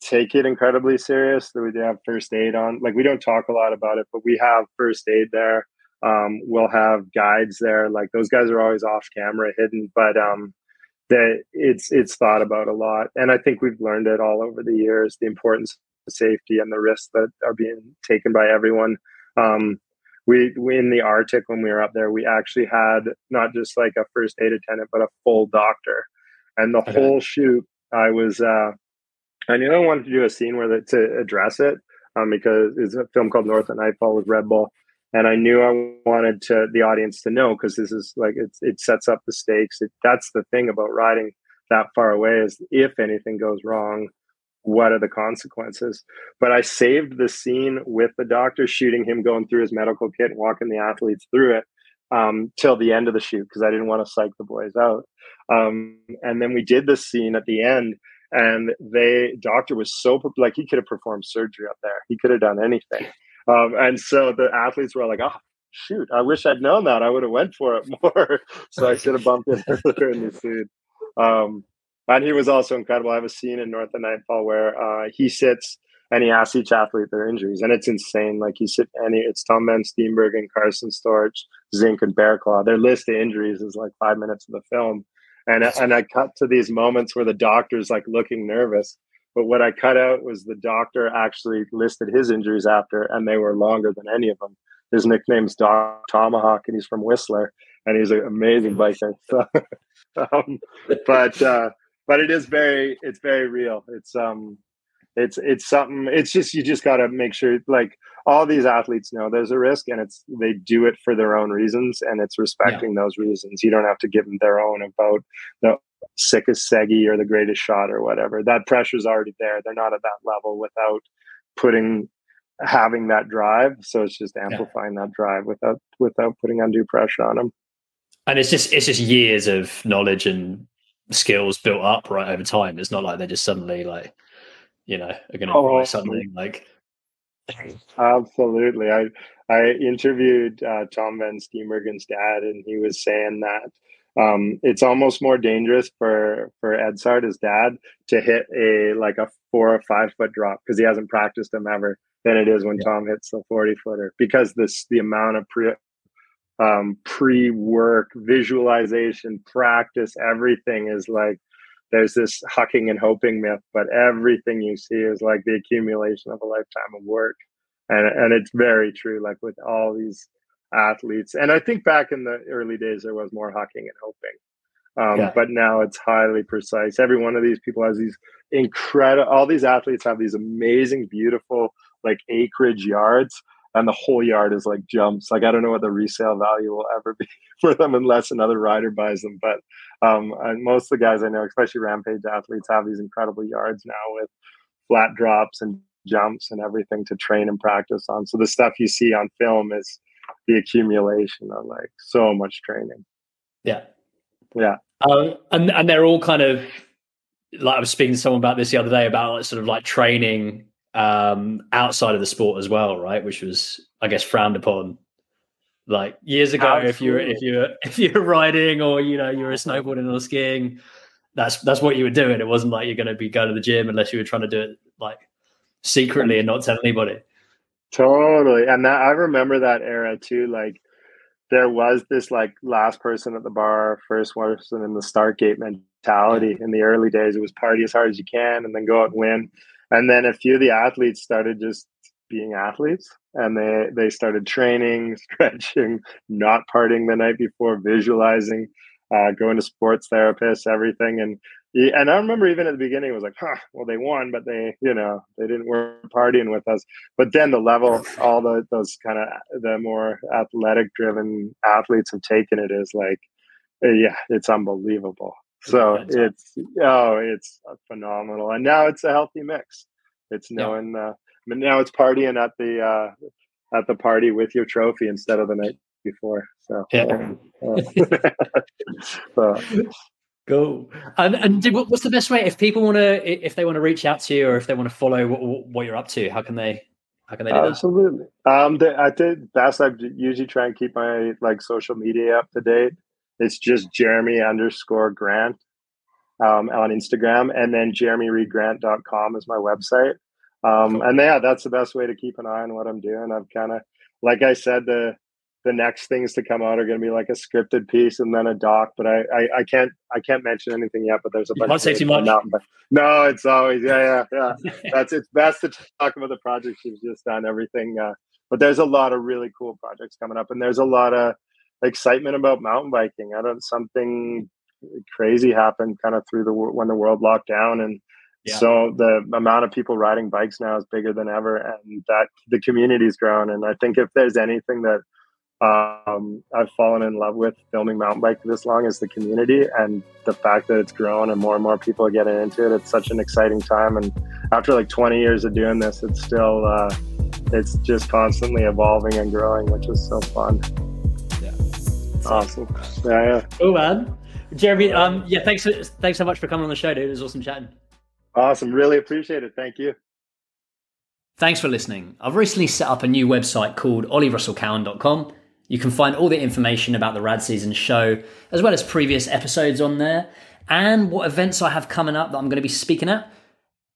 take it incredibly serious. That we do have first aid on. Like we don't talk a lot about it, but we have first aid there. Um, we'll have guides there. Like those guys are always off camera, hidden, but um, that it's it's thought about a lot. And I think we've learned it all over the years the importance of safety and the risks that are being taken by everyone. Um, we, we in the Arctic when we were up there, we actually had not just like a first aid attendant, but a full doctor. And the okay. whole shoot, I was uh, I knew I wanted to do a scene where the, to address it um, because it's a film called North at Nightfall with Red Bull and I knew I wanted to the audience to know because this is like it, it sets up the stakes. It, that's the thing about riding that far away is if anything goes wrong, what are the consequences? But I saved the scene with the doctor shooting him going through his medical kit and walking the athletes through it um, till the end of the shoot because I didn't want to psych the boys out. Um, and then we did the scene at the end and the doctor was so like he could have performed surgery up there he could have done anything um, and so the athletes were like, oh, shoot, I wish I'd known that. I would have went for it more. so I should have bumped in earlier in the scene. Um, and he was also incredible. I have a scene in North of Nightfall where uh, he sits and he asks each athlete their injuries, and it's insane. Like he sit and it's Tom Ben and Carson Storch, Zink, and Bearclaw. Their list of injuries is like five minutes of the film, and and I cut to these moments where the doctor's like looking nervous, but what I cut out was the doctor actually listed his injuries after, and they were longer than any of them. His nickname's Doc Tomahawk, and he's from Whistler, and he's an amazing biker. So, um, but uh, but it is very it's very real. It's um it's it's something. It's just you just got to make sure like all these athletes know there's a risk, and it's they do it for their own reasons, and it's respecting yeah. those reasons. You don't have to give them their own about the sickest Segi or the greatest shot or whatever. That pressure's already there. They're not at that level without putting having that drive. So it's just amplifying yeah. that drive without without putting undue pressure on them. And it's just it's just years of knowledge and skills built up right over time. It's not like they're just suddenly like, you know, are going to oh, something like. Absolutely. I I interviewed uh, Tom Van Steenbergen's dad, and he was saying that um, it's almost more dangerous for for Edzard, his dad, to hit a like a four or five foot drop because he hasn't practiced them ever than it is when yeah. Tom hits the forty footer because this the amount of pre um, pre work visualization practice everything is like there's this hucking and hoping myth, but everything you see is like the accumulation of a lifetime of work, and and it's very true. Like with all these athletes. And I think back in the early days, there was more hucking and hoping. Um, yeah. But now it's highly precise. Every one of these people has these incredible, all these athletes have these amazing, beautiful, like acreage yards. And the whole yard is like jumps. Like, I don't know what the resale value will ever be for them unless another rider buys them. But um, most of the guys I know, especially rampage athletes, have these incredible yards now with flat drops and jumps and everything to train and practice on. So the stuff you see on film is the accumulation of like so much training. Yeah. Yeah. Um, and and they're all kind of like I was speaking to someone about this the other day about like, sort of like training um, outside of the sport as well, right? Which was I guess frowned upon like years ago Absolutely. if you're if you're if you're riding or you know you're a snowboarding or skiing that's that's what you were doing it wasn't like you're going to be going to the gym unless you were trying to do it like secretly and not tell anybody Totally. And that I remember that era too. Like there was this like last person at the bar, first person in the start gate mentality in the early days. It was party as hard as you can and then go out and win. And then a few of the athletes started just being athletes and they they started training, stretching, not partying the night before, visualizing, uh, going to sports therapists, everything. And and I remember even at the beginning, it was like, huh, well, they won, but they, you know, they didn't work partying with us. But then the level, all the those kind of the more athletic driven athletes have taken it is like, yeah, it's unbelievable. So it's oh, it's phenomenal, and now it's a healthy mix. It's knowing yeah. uh, now it's partying at the uh, at the party with your trophy instead of the night before. So yeah. Uh, so, Cool. And and what's the best way if people want to if they want to reach out to you or if they want to follow what, what you're up to? How can they how can they do Absolutely. that? Absolutely. Um, I did best. I usually try and keep my like social media up to date. It's just Jeremy underscore Grant um, on Instagram, and then jeremyreedgrant.com is my website. Um. And yeah, that's the best way to keep an eye on what I'm doing. I've kind of, like I said, the the next things to come out are going to be like a scripted piece and then a doc. But I, I, I can't I can't mention anything yet. But there's a bunch. Can't say too much. but no, it's always yeah yeah yeah. That's it's best to talk about the projects you've just done. Everything. Uh, but there's a lot of really cool projects coming up, and there's a lot of excitement about mountain biking. I don't something crazy happened kind of through the when the world locked down and. Yeah. So the amount of people riding bikes now is bigger than ever, and that the community's grown. And I think if there's anything that um, I've fallen in love with filming mountain bike this long is the community and the fact that it's grown and more and more people are getting into it. It's such an exciting time. And after like 20 years of doing this, it's still, uh, it's just constantly evolving and growing, which is so fun. Yeah. Awesome. Yeah. Yeah. Oh man. Jeremy, um, yeah, thanks, thanks so much for coming on the show, dude. It was awesome chatting. Awesome. Really appreciate it. Thank you. Thanks for listening. I've recently set up a new website called ollierussellcowan.com you can find all the information about the Rad Season show, as well as previous episodes on there, and what events I have coming up that I'm going to be speaking at.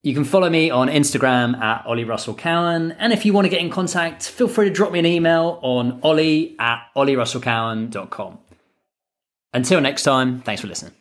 You can follow me on Instagram at Ollie Russell Cowan. And if you want to get in contact, feel free to drop me an email on ollie at ollierussellcowan.com. Until next time, thanks for listening.